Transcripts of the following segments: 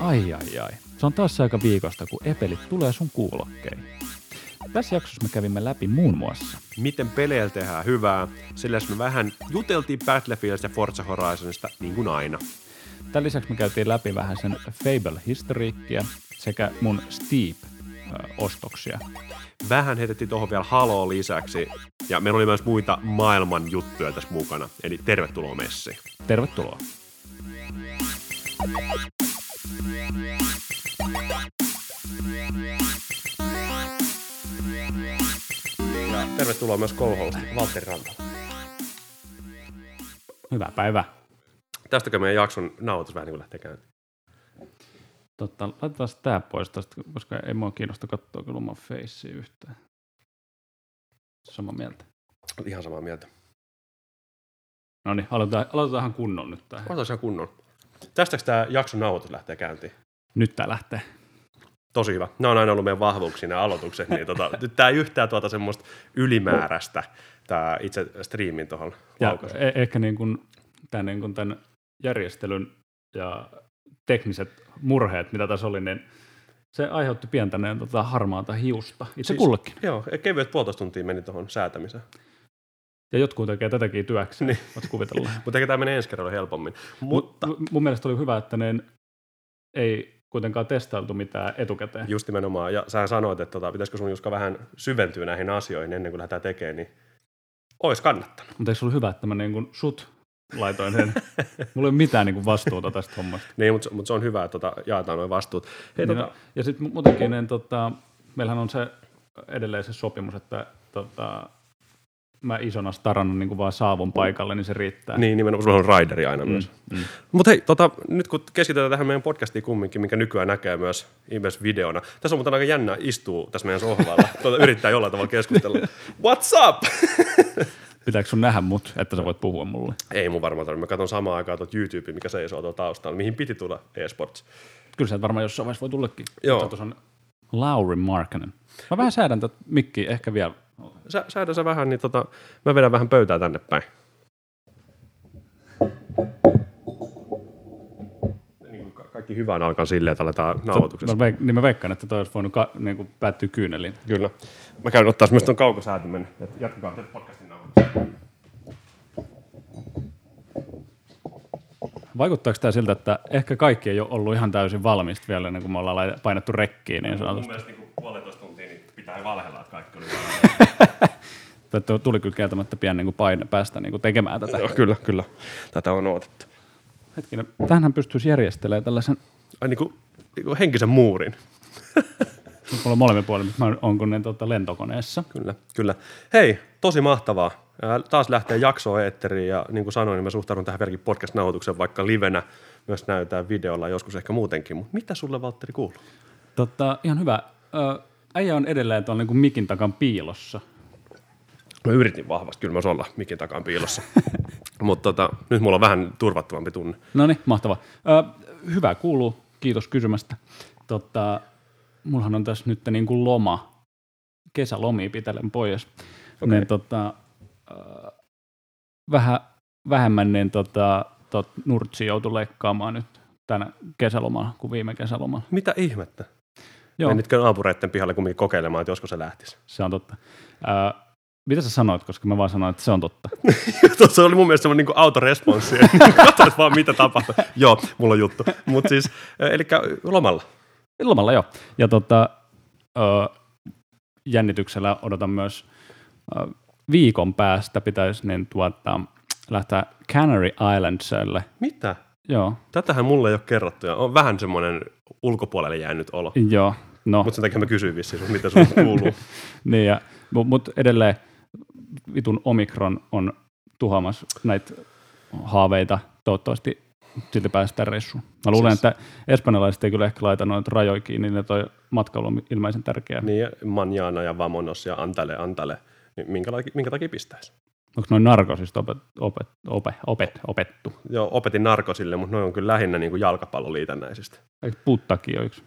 Ai ai ai. Se on taas se aika viikosta, kun epelit tulee sun kuulokkeihin. Tässä jaksossa me kävimme läpi muun muassa. Miten peleillä tehdään hyvää, sillä me vähän juteltiin Battlefieldista ja Forza Horizonista niin kuin aina. Tämän lisäksi me käytiin läpi vähän sen Fable-historiikkia sekä mun Steep-ostoksia. Vähän heitettiin tuohon vielä Halo lisäksi, ja meillä oli myös muita maailman juttuja tässä mukana, eli tervetuloa messiin. Tervetuloa. Ja tervetuloa myös co-host Valtteri Rantala. Hyvää päivää. Tästäkö meidän jakson nauhoitus vähän niin kuin lähtee käyntiin? Totta, laitetaan tämä pois tästä, koska ei mua kiinnosta katsoa kyllä oman feissiä yhtään. Sama mieltä. Ihan samaa mieltä. No niin, aloitetaan, aloitetaan kunnon nyt tähän. Otetaan ihan kunnon. Tästäkö tämä jakson nauhoitus lähtee käyntiin? Nyt tää lähtee. Tosi hyvä. Ne on aina ollut meidän vahvuuksia nämä aloitukset, niin tota, nyt tämä ei yhtään tuota semmoista ylimääräistä, tämä itse striimin tuohon e- ehkä niin kuin, tämän, niin kuin tämän järjestelyn ja tekniset murheet, mitä tässä oli, niin se aiheutti pientä niin, tota, harmaata hiusta. Itse siis, kullekin. Joo, kevyet puolitoista tuntia meni tuohon säätämiseen. Ja jotkut tekee tätäkin työksi, Niin. voit kuvitella. Mutta ehkä tämä menee ensi kerralla helpommin. Mutta Mutta mun mielestä oli hyvä, että ne ei kuitenkaan testailtu mitään etukäteen. just nimenomaan, ja sä sanoit, että tota, pitäisikö sun Juska vähän syventyä näihin asioihin ennen kuin lähdetään tekemään, niin olisi kannattanut. Mutta eikö se ollut hyvä, että mä niin kuin sut laitoin sen? Mulla ei ole mitään niin kuin vastuuta tästä hommasta. Niin, mutta, mutta se on hyvä, että tota, jaetaan noin vastuut. Hei, Niin, tota, no, ja sitten muutenkin, niin, tota, meillähän on se edelleen se sopimus, että tota, mä isona starana niin kuin vaan saavun paikalle, niin se riittää. niin, nimenomaan sulla on rideri aina Mm, myös. mm. Mutta hei, tota, nyt kun keskitytään tähän meidän podcastiin kumminkin, minkä nykyään näkee myös, myös videona. Tässä on muuten aika jännä istua tässä meidän sohvalla. tuota, yrittää jollain tavalla keskustella. What's up? Pitääkö sun nähdä mut, että sä voit puhua mulle? Ei mun varmaan tarvitse. Mä katson samaan aikaan tuota YouTube, mikä seisoo tuolla taustalla, mihin piti tulla eSports. Kyllä sieltä varmaan jossain vaiheessa voi tullekin. Joo. Tuossa on Lauri Markkanen. Mä vähän säädän tätä mikkiä ehkä vielä. Sä, säädä sä vähän, niin tota, mä vedän vähän pöytää tänne päin. Kaikki hyvään alkaa silleen, että aletaan nauhoituksessa. Mä, veik- niin mä veikkaan, että toi olisi voinut ka- niin kuin päättyä kyyneliin. Kyllä. Mä käyn ottaa myös tuon kaukosäätimen. että Jatkakaa tätä podcastin nauhoitusta. Vaikuttaako tämä siltä, että ehkä kaikki ei ole ollut ihan täysin valmista vielä, ennen kuin me ollaan painettu rekkiin niin Mun sanotusti? mielestä niin puolitoista tuntia niin pitää valhella, että kaikki oli Että tuli kyllä kieltämättä pian niin kuin paine päästä niin kuin tekemään tätä. Joo, kyllä, kyllä. Tätä on odotettu. Hetkinen, tähän pystyisi järjestelemään tällaisen, Ai niin kuin, niin kuin henkisen muurin. mulla on molemmin puolin, mutta mä oon kun ne tuota, lentokoneessa. Kyllä, kyllä. Hei, tosi mahtavaa. Ää, Taas lähtee jakso eetteriin ja niin kuin sanoin, niin mä suhtaudun tähän vieläkin podcast-nauhoitukseen, vaikka livenä myös näytetään videolla joskus ehkä muutenkin. Mutta mitä sulle, Valtteri, kuuluu? Tota, ihan hyvä. Ö, äijä on edelleen tuolla niin kuin mikin takan piilossa. Mä yritin vahvasti, kyllä myös olla mikin takaan piilossa. Mutta tota, nyt mulla on vähän turvattomampi tunne. No niin, mahtava. Ö, hyvä kuuluu, kiitos kysymästä. Tota, mullahan on tässä nyt niin kuin loma, kesälomia pitelen pois. Okay. Niin, tota, ö, vähän vähemmän niin tota, tot, nurtsi joutui leikkaamaan nyt tänä kesälomalla kuin viime kesälomalla. Mitä ihmettä? Joo, Menitkö naapureitten pihalle kumminkin kokeilemaan, että joskus se lähtisi? se on totta. Ö, mitä sä sanoit, koska mä vaan sanoin, että se on totta. Tuossa oli mun mielestä semmoinen niin autoresponssi. Katsoit vaan, mitä tapahtuu. Joo, mulla on juttu. Mutta siis, eli lomalla. Lomalla joo. Ja tota, ö, jännityksellä odotan myös ö, viikon päästä pitäisi niin tuota, lähteä Canary Islandsille. Mitä? Joo, Tätähän mulle ei ole kerrottu. Ja on vähän semmoinen ulkopuolelle jäänyt olo. joo. No, Mutta sen takia mä kysyin vissiin, sun, mitä sulle kuuluu. niin ja, mutta mut edelleen vitun Omikron on tuhoamassa näitä haaveita. Toivottavasti silti päästään reissuun. Mä luulen, Siis- että espanjalaiset ei kyllä ehkä laita noita rajoja kiinni, niin toi matkailu on ilmeisen tärkeää. niin, ja manjana ja vamonos ja antale, antale. Niin minkä, minkä takia pistäisi? Onko noin narkosista opet, opet, opet, opet, opettu? Joo, opetin narkosille, mutta noin on kyllä lähinnä niin kuin jalkapalloliitännäisistä. Eikö puttakin ole yksi?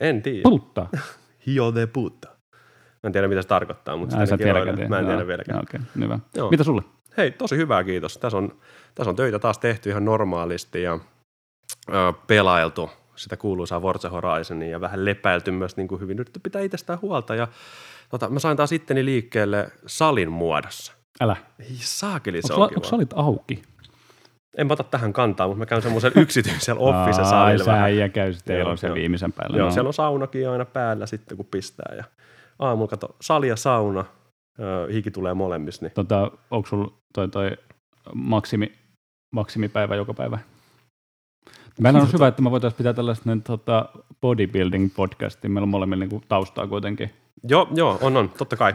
En tiedä. Puttaa. Hio de puta. Mä en tiedä, mitä se tarkoittaa, mutta Ai, sitä sä tiedä. Mä en tiedä vieläkään. Okei, hyvä. Joo. Mitä sulle? hei, tosi hyvää kiitos. Tässä on, tässä on töitä taas tehty ihan normaalisti ja ö, pelailtu sitä kuuluisaa Forza Horizonia ja vähän lepäilty myös niin kuin hyvin. Nyt pitää itsestään huolta ja tota, mä sain taas itteni liikkeelle salin muodossa. Älä. Ei saakeli, se Onko, on onko salit auki? En mä ota tähän kantaa, mutta mä käyn semmoisen yksityisellä office-salilla. Sä vähän. äijä käy sitten Joo, se viimeisen päällä. Joo, no. siellä on saunakin aina päällä sitten, kun pistää. Ja aamulla kato, sali ja sauna, ö, hiki tulee molemmissa. Niin. tota, onko sulla toi, toi maksimi, maksimipäivä joka päivä? Meillä on hyvä, että me voitaisiin pitää tällaista niin, tota, bodybuilding podcastia. Meillä on molemmilla niin taustaa kuitenkin. Joo, joo, on, on, totta kai.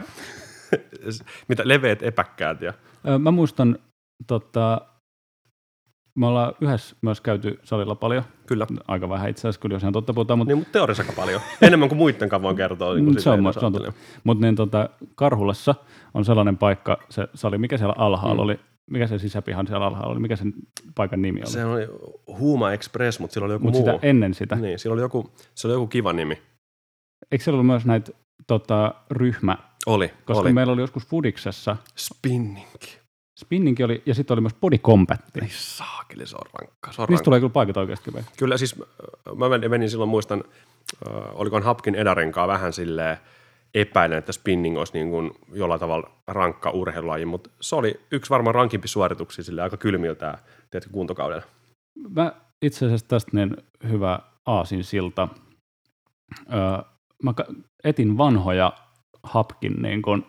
Mitä leveät epäkkäät ja Ö, Mä muistan, tota, me ollaan yhdessä myös käyty salilla paljon. kyllä. Aika vähän itse asiassa, kyllä jos ihan totta puhutaan, mutta Niin, mutta teoriassa aika paljon. Enemmän kuin muidenkaan voin kertoa. Niin Mm, kuin se on, se on totta. ajattelee. Mut niin, tota, Karhulassa on sellainen paikka, se sali, mikä siellä alhaalla Mm. oli, mikä se sisäpihan siellä alhaalla oli, mikä sen paikan nimi oli? Se oli Huuma Express, mutta sillä oli joku Mutta muu. sitä ennen sitä. Niin, sillä oli joku, se oli joku kiva nimi. Eikö siellä ollut myös näitä tota, ryhmä, Oli, koska oli. meillä oli joskus Fudiksessa, Spinning. Spinningi oli, ja sitten oli myös body combatti. Ei saakeli, se on rankka. Se on Niistä rankka. tulee kyllä paikat oikeasti hyvä. Kyllä siis äh, mä menin- menin silloin muistan, äh, olikohan Hapkin Edarenkaan vähän silleen epäilen, että spinning olisi niin kuin jollain tavalla rankka urheilulaji, mutta se oli yksi varmaan rankimpi suorituksia sille aika kylmiltä tiedätkö, kuntokaudella. Mä itse asiassa tästä niin hyvä aasin silta. Öö, mä etin vanhoja Hapkin niin kun,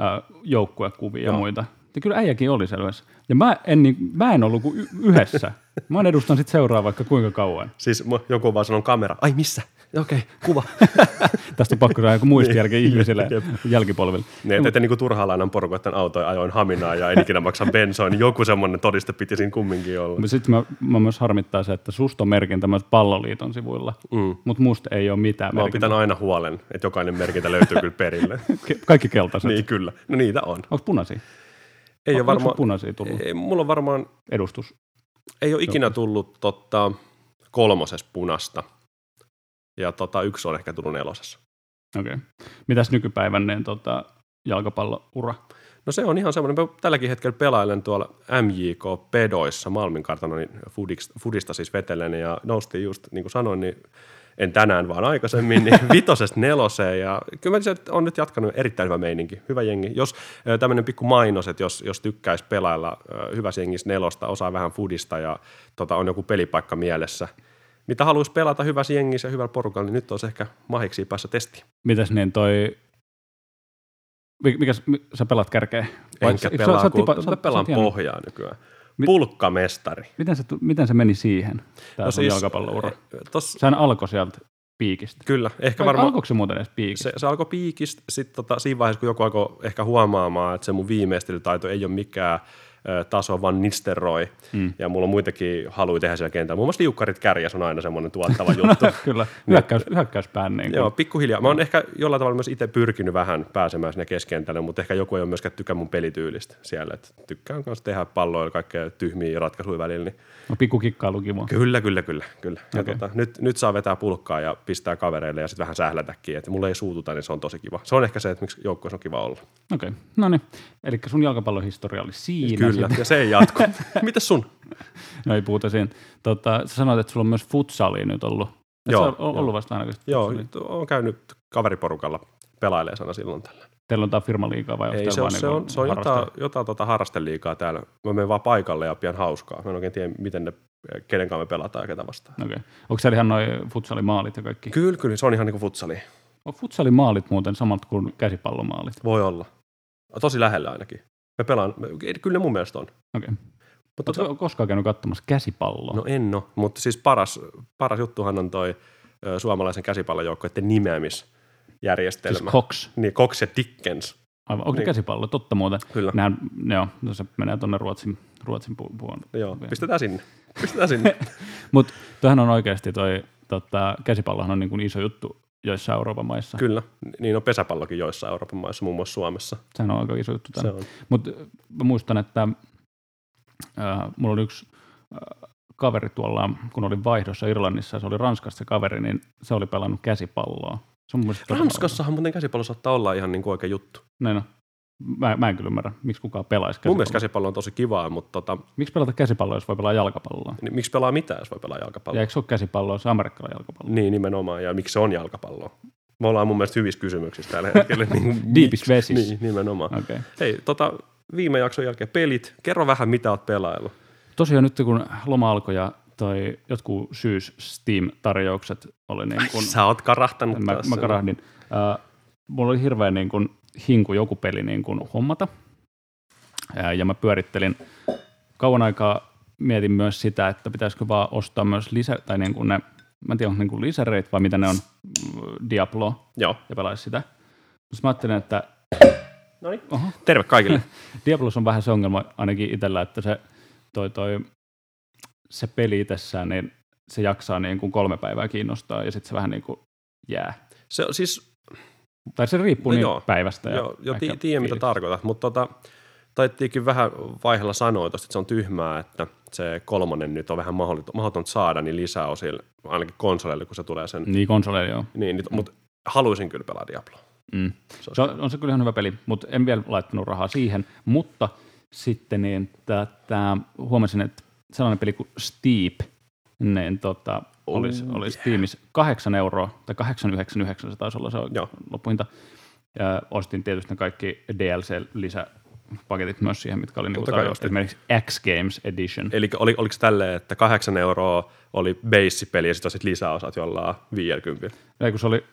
öö, joukkuekuvia ja muita. Ja kyllä äijäkin oli selvässä. Ja mä en, niin, mä en ollut kuin y- yhdessä. Mä edustan sitten seuraa vaikka kuinka kauan. Siis joku vaan sanonut kamera, ai missä? Okei, okay, kuva. Tästä on pakko saada joku muistijälki Niin, ihmisille jälkipolville. niin, että ette niinku turhaa lainan porukoiden autoja ajoin haminaa ja en ikinä maksa bensoa, niin joku semmoinen todiste piti siinä kumminkin olla. Sitten mä, mä myös harmittaa se, että susta on merkintä myös palloliiton sivuilla, Mm. mutta musta ei ole mitään Mä oon pitänyt aina huolen, että jokainen merkintä löytyy kyllä perille. Kaikki keltaiset. niin kyllä, no niitä on. Onko punaisia? Ei ole varmaan, punaisia tullut ei, mulla on varmaan edustus? Ei ole ikinä tullut totta, kolmoses punasta. Ja tota, yksi on ehkä tullut nelosessa. Okei. Okay. Mitäs nykypäivän niin, tota, jalkapalloura? No se on ihan semmoinen, mä tälläkin hetkellä pelailen tuolla MJK Pedoissa Malmin kartanonin Fudista, Fudista siis vetelen ja noustiin just, niin kuin sanoin, niin en tänään vaan aikaisemmin, niin vitosesta neloseen ja kyllä mä se on nyt jatkanut erittäin hyvä meininki, hyvä jengi. Jos tämmöinen pikku mainos, että jos, jos tykkäisi pelailla ö, hyvässä jengissä nelosta, osaa vähän Fudista ja tota, on joku pelipaikka mielessä, mitä haluaisi pelata hyvässä jengissä ja hyvällä porukalla, niin nyt olisi ehkä mahiksi päässä testiin. Mitäs niin toi... mi- Mikäs, mi- sä pelaat kärkeä? Vai Enkä sä- pelaa, sä- sä kun, sä- sä pelaan hieno. pohjaa nykyään. Mit- Pulkkamestari. Miten se, miten se meni siihen, tämä no siis, jalkapalloura? eh, Tossa, Sehän alkoi sieltä piikistä. kyllä, ehkä varmaan Alkoiko se muuten edes piikistä? se, se alkoi piikistä, sitten tota, siinä vaiheessa, kun joku alkoi ehkä huomaamaan, että se mun viimeistelytaito ei ole mikään taso, vaan Nisteroi, Mm. ja mulla on muitakin haluja tehdä siellä kentällä. Muun muassa liukkarit kärjäs on aina semmoinen tuottava juttu. Kyllä, hyökkäys, hyökkäyspään. Niin Joo, pikkuhiljaa. Mä oon ehkä jollain tavalla myös itse pyrkinyt vähän pääsemään sinne keskentälle, mutta ehkä joku ei ole myöskään tykkää mun pelityylistä siellä. Et tykkään kanssa tehdä palloilla kaikkea tyhmiä ratkaisuja välillä. Niin no, pikku kikkailu kiva. Kyllä, kyllä, kyllä. kyllä. Ja Okei. tota, nyt, nyt saa vetää pulkkaa ja pistää kavereille ja sitten vähän sählätäkin. Että mulle ei suututa, niin se on tosi kiva. Se on ehkä se, että miksi joukkueessa on kiva olla. Okei, okay. no niin. Eli sun jalkapallohistoria oli siinä. kyllä, sit. ja se ei jatku. Mitäs sun? No ei puhuta siinä. Tota, sä sanoit, että sulla on myös futsalia nyt ollut. Et Joo, sä on ollut vasta ainakin Joo, oon käynyt kaveriporukalla pelailee sana silloin tällä. Teillä on tämä firmaliigaa vai onko Ei, se on, vaan se niinku on, se on jotain, jotain tota harrasteliikaa täällä. Mä menen vaan paikalle ja pian hauskaa. Mä en oikein tiedä, miten ne, kenen kanssa me pelataan ja ketä vastaan. Okei. Onko siellä ihan noin futsalimaalit ja kaikki? Kyllä, kyllä, se on ihan niin kuin futsali. On futsalimaalit muuten samat kuin käsipallomaalit? Voi olla. Tosi lähellä ainakin. Me pelaan, kyllä ne mun mielestä on. Okei. Mutta Oletko koskaan käynyt katsomassa käsipalloa? No en ole, mutta siis paras, paras juttuhan on toi ö, suomalaisen käsipallojoukkueiden nimeämisjärjestelmä. siis Cox. Niin, Cox ja Dickens. Aivan. Onko Niin. niin. käsipallo? Totta muuten. Kyllä. Nehän, joo, no se menee tuonne Ruotsin, Ruotsin pu- puolelle. Joo, pistetään sinne. Pistetään sinne. Mutta tämähän on oikeasti toi tota, käsipallohan on niin kuin iso juttu joissain Euroopan maissa. Kyllä, niin on pesäpallokin joissain Euroopan maissa, muun muassa Suomessa. Sehän on aika iso juttu. Mutta muistan, että äh, mulla oli yksi äh, kaveri tuolla, kun olin vaihdossa Irlannissa, se oli Ranskassa se kaveri, niin se oli pelannut käsipalloa. Se on Ranskassahan muuten käsipallo saattaa olla ihan niin kuin oikea juttu. Näin on. Mä, mä en kyllä ymmärrä, miksi kukaan pelaisi Mun käsipalloa. mielestä käsipallo on tosi kivaa, mutta tota, Miksi pelata käsipalloa, jos voi pelaa jalkapalloa? niin miksi pelaa mitään, jos voi pelaa jalkapalloa? Ja eikö se ole käsipalloa, se on amerikkalainen jalkapallo? Niin, nimenomaan. Ja miksi se on jalkapalloa? Me ollaan mun mielestä hyvissä kysymyksissä tällä hetkellä. niin Deepis vesis. Niin, nimenomaan. Okay. Hei, tota, viime jakson jälkeen pelit. Kerro vähän, mitä oot pelaillut. Tosiaan nyt kun loma alkoi ja toi jotkut syys Steam-tarjoukset oli niin kuin, Sä oot karahtanut mä, tässä. mä karahdin. Uh, mulla oli hirveän niin kuin, hinku joku peli niin kuin, hommata. Ja, mä pyörittelin kauan aikaa mietin myös sitä, että pitäisikö vaan ostaa myös lisä, tai niin kuin ne, mä en tiedä, onko niin kuin lisäreit vai mitä ne on, Diablo, Joo. ja pelaisi sitä. Mutta mä ajattelin, että oho, Terve kaikille. Diablos on vähän se ongelma ainakin itsellä, että se, toi, toi, se peli itsessään, niin se jaksaa niin kuin kolme päivää kiinnostaa ja sitten se vähän niin kuin jää. Se, siis, Tai se riippuu No niin joo. päivästä. Ja joo, jo tiedän mitä tarkoitat, mutta tota, taittiinkin vähän vaihella sanoa että se on tyhmää, että se kolmonen nyt on vähän mahdollista- mahdotonta saada niin lisäosille, ainakin konsoleille, kun se tulee sen. Mm. Niin konsoleilla joo. Niin, niin, mutta haluaisin kyllä pelaa Diabloa. Mm. Se on Se on, on se kyllä ihan hyvä peli, mutta en vielä laittanut rahaa siihen. Mutta sitten niin, tätä, huomasin, että sellainen peli kuin Steep, niin tota, olisi, Oh, olisi Steamissa 8 euroa, tai 8,99 se taisi olla se Joo. loppuhinta. Ja ostin tietysti ne kaikki DLC-lisäpaketit myös siihen, mitkä oli niin ostit. esimerkiksi X Games Edition. Eli oli, oliko tälleen, että kahdeksan euroa oli base-peli ja sitten lisäosat jollain 50? Ei, kun se oli,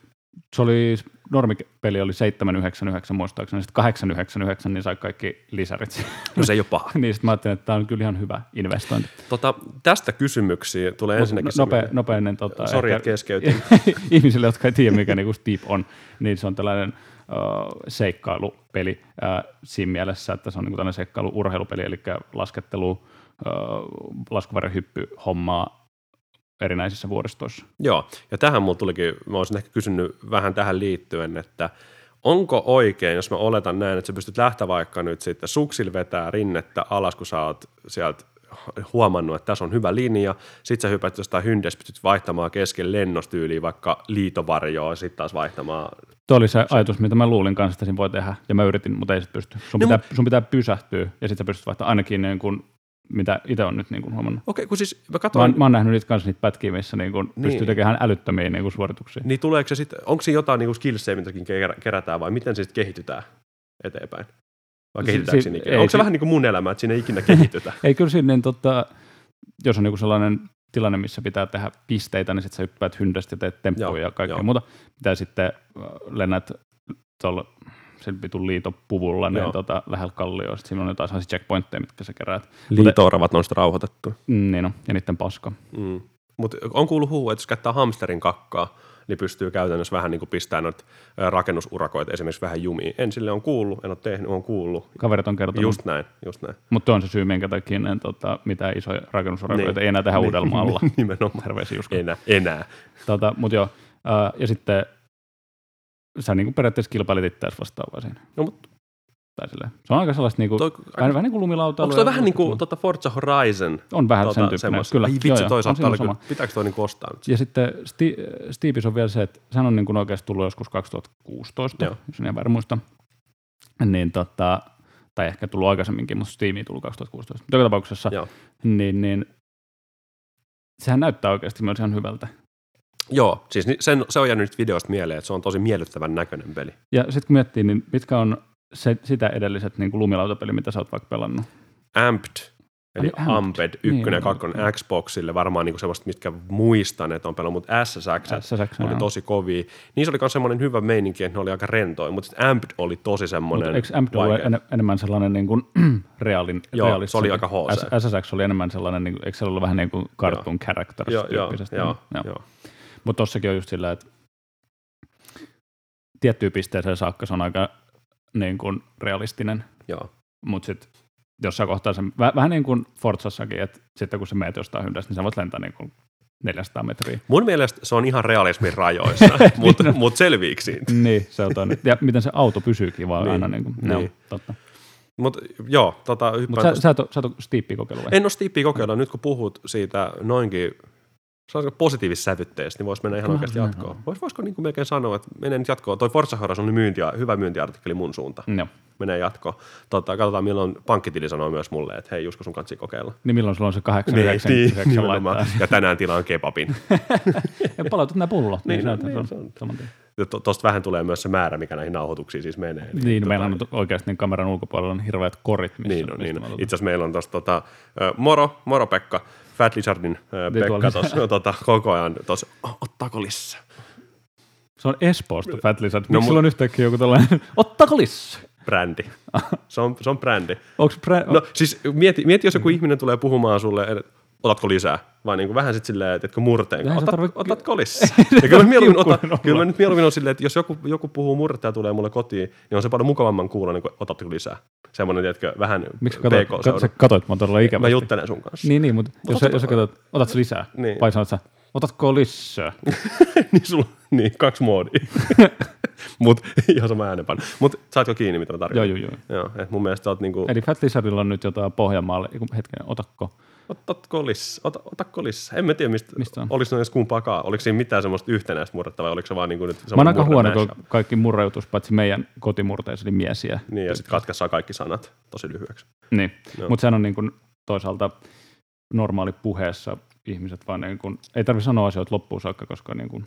se oli, normipeli oli 799 muistaakseni, sitten 899, niin sai kaikki lisärit. No se ei ole paha. niin sitten mä ajattelin, että tämä on kyllä ihan hyvä investointi. Tota, tästä kysymyksiä tulee ensinnäkin no, semmoinen- nopeinen, tota, Sori, että keskeytin. ihmisille, jotka ei tiedä, mikä niinku Steep on, niin se on tällainen uh, seikkailupeli uh, siinä mielessä, että se on niinku tällainen seikkailu-urheilupeli, eli laskettelu, uh, laskuvarjohyppy hommaa erinäisissä vuoristoissa. Joo, ja tähän mulla tulikin, mä olisin ehkä kysynyt vähän tähän liittyen, että onko oikein, jos mä oletan näin, että sä pystyt lähteä vaikka nyt sitten suksil vetää rinnettä alas, kun sä oot sieltä huomannut, että tässä on hyvä linja, sit sä hypät jostain hyndestä, pystyt vaihtamaan kesken lennostyyliin vaikka liitovarjoa, sit taas vaihtamaan. Tuo oli se ajatus, mitä mä luulin kanssa, että siinä voi tehdä, ja mä yritin, mutta ei se pysty. Sun, No, pitää, sun pitää pysähtyä, ja sitten sä pystyt vaihtamaan ainakin niin kuin, mitä itse on nyt niin kuin huomannut. Okei, kun siis mä Mä katsoin, oon, mä oon nähnyt niitä kanssa niitä pätkiä, missä niin kuin Niin. pystyy tekemään älyttömiä niin kuin suorituksia. niin tuleeko se sitten, onko siinä jotain niin skillsejä, mitäkin kerä- kerätään, vai miten se sitten kehitytään eteenpäin? Vai kehitetäänkö si- siinä ikinä? ei, Onko se si- vähän niin kuin mun elämä, että siinä ei ikinä kehitytä? Ei kyllä siinä, niin, tota, jos on niin sellainen tilanne, missä pitää tehdä pisteitä, niin sitten sä hyppäät hyndestä ja teet temppuja ja kaikkea joo. muuta. Mitä sitten äh, lennät tuolla sen vitun liitopuvulla niin tota, lähellä kallioa. Sitten siinä on jotain sellaisia checkpointteja, mitkä sä keräät. Liito-oravat on sitä rauhoitettu. Mm, Niin on, ja niiden paska. Mm. Mutta on kuullut huhu, että jos käyttää hamsterin kakkaa, niin pystyy käytännössä vähän niin kuin pistämään noita rakennusurakoita esimerkiksi vähän jumiin. En sille on kuullut, en ole tehnyt, on kuullut. Kaverit on kertonut, Just näin, just näin. mutta on se syy, minkä takia ne, tota, mitään isoja rakennusurakoita Niin. ei enää tehdä Niin. Uudelmaalla. Nimenomaan. Terveisiä Jusko. Enää, enää. Tota, mutta joo, ja sitten sä niinku periaatteessa kilpailit itseäsi vastaan vaan siinä. No, mut Tai silleen. Se on aika sellaista niinku, toi, vähän, vähän niin kuin lumilautailu. onko toi ja vähän niin kuin tota Forza Horizon? On vähän Tota, sen tyyppinen. semmoista? Kyllä. Ai vitsi, joo, toi saattaa olla, pitääkö toi niinku ostaa nyt? Ja sitten Sti- Steepis on vielä se, että sehän on niin kuin oikeasti tullut joskus 2016, Joo. jos en ihan väärin muista. Niin tota, tai ehkä tullut aikaisemminkin, mutta Steamiin tullut 2016. Mutta joka tapauksessa, Joo. niin, niin sehän näyttää oikeasti myös ihan hyvältä. Joo, siis sen, se on jäänyt nyt videosta mieleen, että se on tosi miellyttävän näköinen peli. Ja sitten kun miettii, niin mitkä on se, sitä edelliset niin kuin lumilautapeli, mitä sä oot vaikka pelannut? Amped, eli Ai, Amped. Amped, Niin, ykkönen ja joo, kakkonen joo. Xboxille, varmaan niinku semmoista, mitkä muistan, että on pelannut, mutta SSX SSX, oli joo. tosi kovia. Niissä oli myös semmoinen hyvä meininki, että ne oli aika rentoja, mutta Amped oli tosi Mutta semmoinen eikö Amped vaikea. en, enemmän sellainen niin kuin, realin, Joo, se oli aika HC. SSX oli enemmän sellainen, niin kuin, eikö se ollut vähän niin kuin cartoon characters Joo, joo, joo, joo. joo. Mutta tossakin on just sillä, että tiettyyn pisteeseen saakka se on aika niin kuin realistinen, joo. mutta sitten jossain kohtaa se, väh, vähän niin kuin Forzassakin, että sitten kun se meet jostain hyndästä, niin sä voit lentää niin kuin 400 metriä. Mun mielestä se on ihan realismin rajoissa, mutta mut selviikö siitä? niin, se on toinen. Ja miten se auto pysyykin vaan Niin, aina. Niin kuin, niin. Joo, totta. Mutta joo, tota, Mutta sä, sä, et ole, sä et ole Steepia kokeillut vai? En ole kokeilla. Nyt kun puhut siitä noinkin se on positiivissävytteistä, niin voisi mennä ihan Kyllä, oikeasti jatkoon. Vois, voisiko niin kuin melkein sanoa, että menee nyt jatkoon. Toi Forza Horizon oli myynti, hyvä myyntiartikkeli mun suuntaan. Joo. Menee jatkoon. Tota, katsotaan, milloin pankkitili sanoo myös mulle, että hei, Jusko, sun kansi kokeilla. Niin milloin sulla on se 8 Niin, 9 niin, 9 nimenomaan. laittaa. Ja tänään tilaan kebabin. Ja palautat nämä pullot. Niin, Niin, no, niin, niin, se on, on- saman tien. Tosta vähän tulee myös se määrä, mikä näihin nauhoituksiin siis menee. Niin, tota, meillä on oikeasti niin kameran ulkopuolella on hirveät korit, missä, Niin, no, niin. no. Itse asiassa meillä on tuossa tota, Moro, Moro Pekka, Fat Lizardin ö, Pekka Vituaalinen. tuossa tota, koko ajan tuossa, ottaako lisää? Se on Espoosta Fat Lizard. Miksi No, no, mut- sulla on yhtäkkiä joku tällainen, ottaako lissi? Brändi. Se on, se on brändi. Onko pre- No siis mieti, mieti jos joku ihminen tulee puhumaan sulle, että otatko lisää, vai niin kuin vähän sitten silleen, että etkö murteen, Otat, tarvi- otatko lisää? Ja kyllä mä, mieluummin otan, kyllä mä nyt mieluummin on silleen, että jos joku, joku puhuu murtea ja tulee mulle kotiin, niin on se paljon mukavamman kuulla, niin kuin, otatko lisää. Semmoinen, tiedätkö, vähän Miksi katoit, PK-seudun. kat, sä katoit mua todella Mä ikävästi? juttelen sun kanssa. Niin, niin, mutta jos, Otatko- jos sä katsot, otat sä lisää? Niin. Vai sanot sä, otatko lisää? niin, sulla, niin, kaksi moodia. Mut ihan sama äänenpan. Mut saatko kiinni, mitä mä joo, tarkoitan? joo, joo. Joo, et mun mielestä oot niinku, Eli Fat Lizardilla on nyt jotain Pohjanmaalle, hetken, otatko? Otatko lisää? Ota, otatko lisää? En mä tiedä, mistä, Mistä on? oliko ne edes kumpaakaan. Oliko siinä mitään semmoista yhtenäistä murretta vai oliko se vaan niinku nyt Mä oon aika huono, kun kaikki murreutus, paitsi meidän kotimurteissa, eli miesiä. Niin, ja sitten katkaissaa kaikki sanat tosi lyhyeksi. Niin, Joo. mutta sehän on niin kuin toisaalta normaali puheessa ihmiset vaan niin kuin, ei tarvitse sanoa asioita loppuun saakka, koska niin kuin,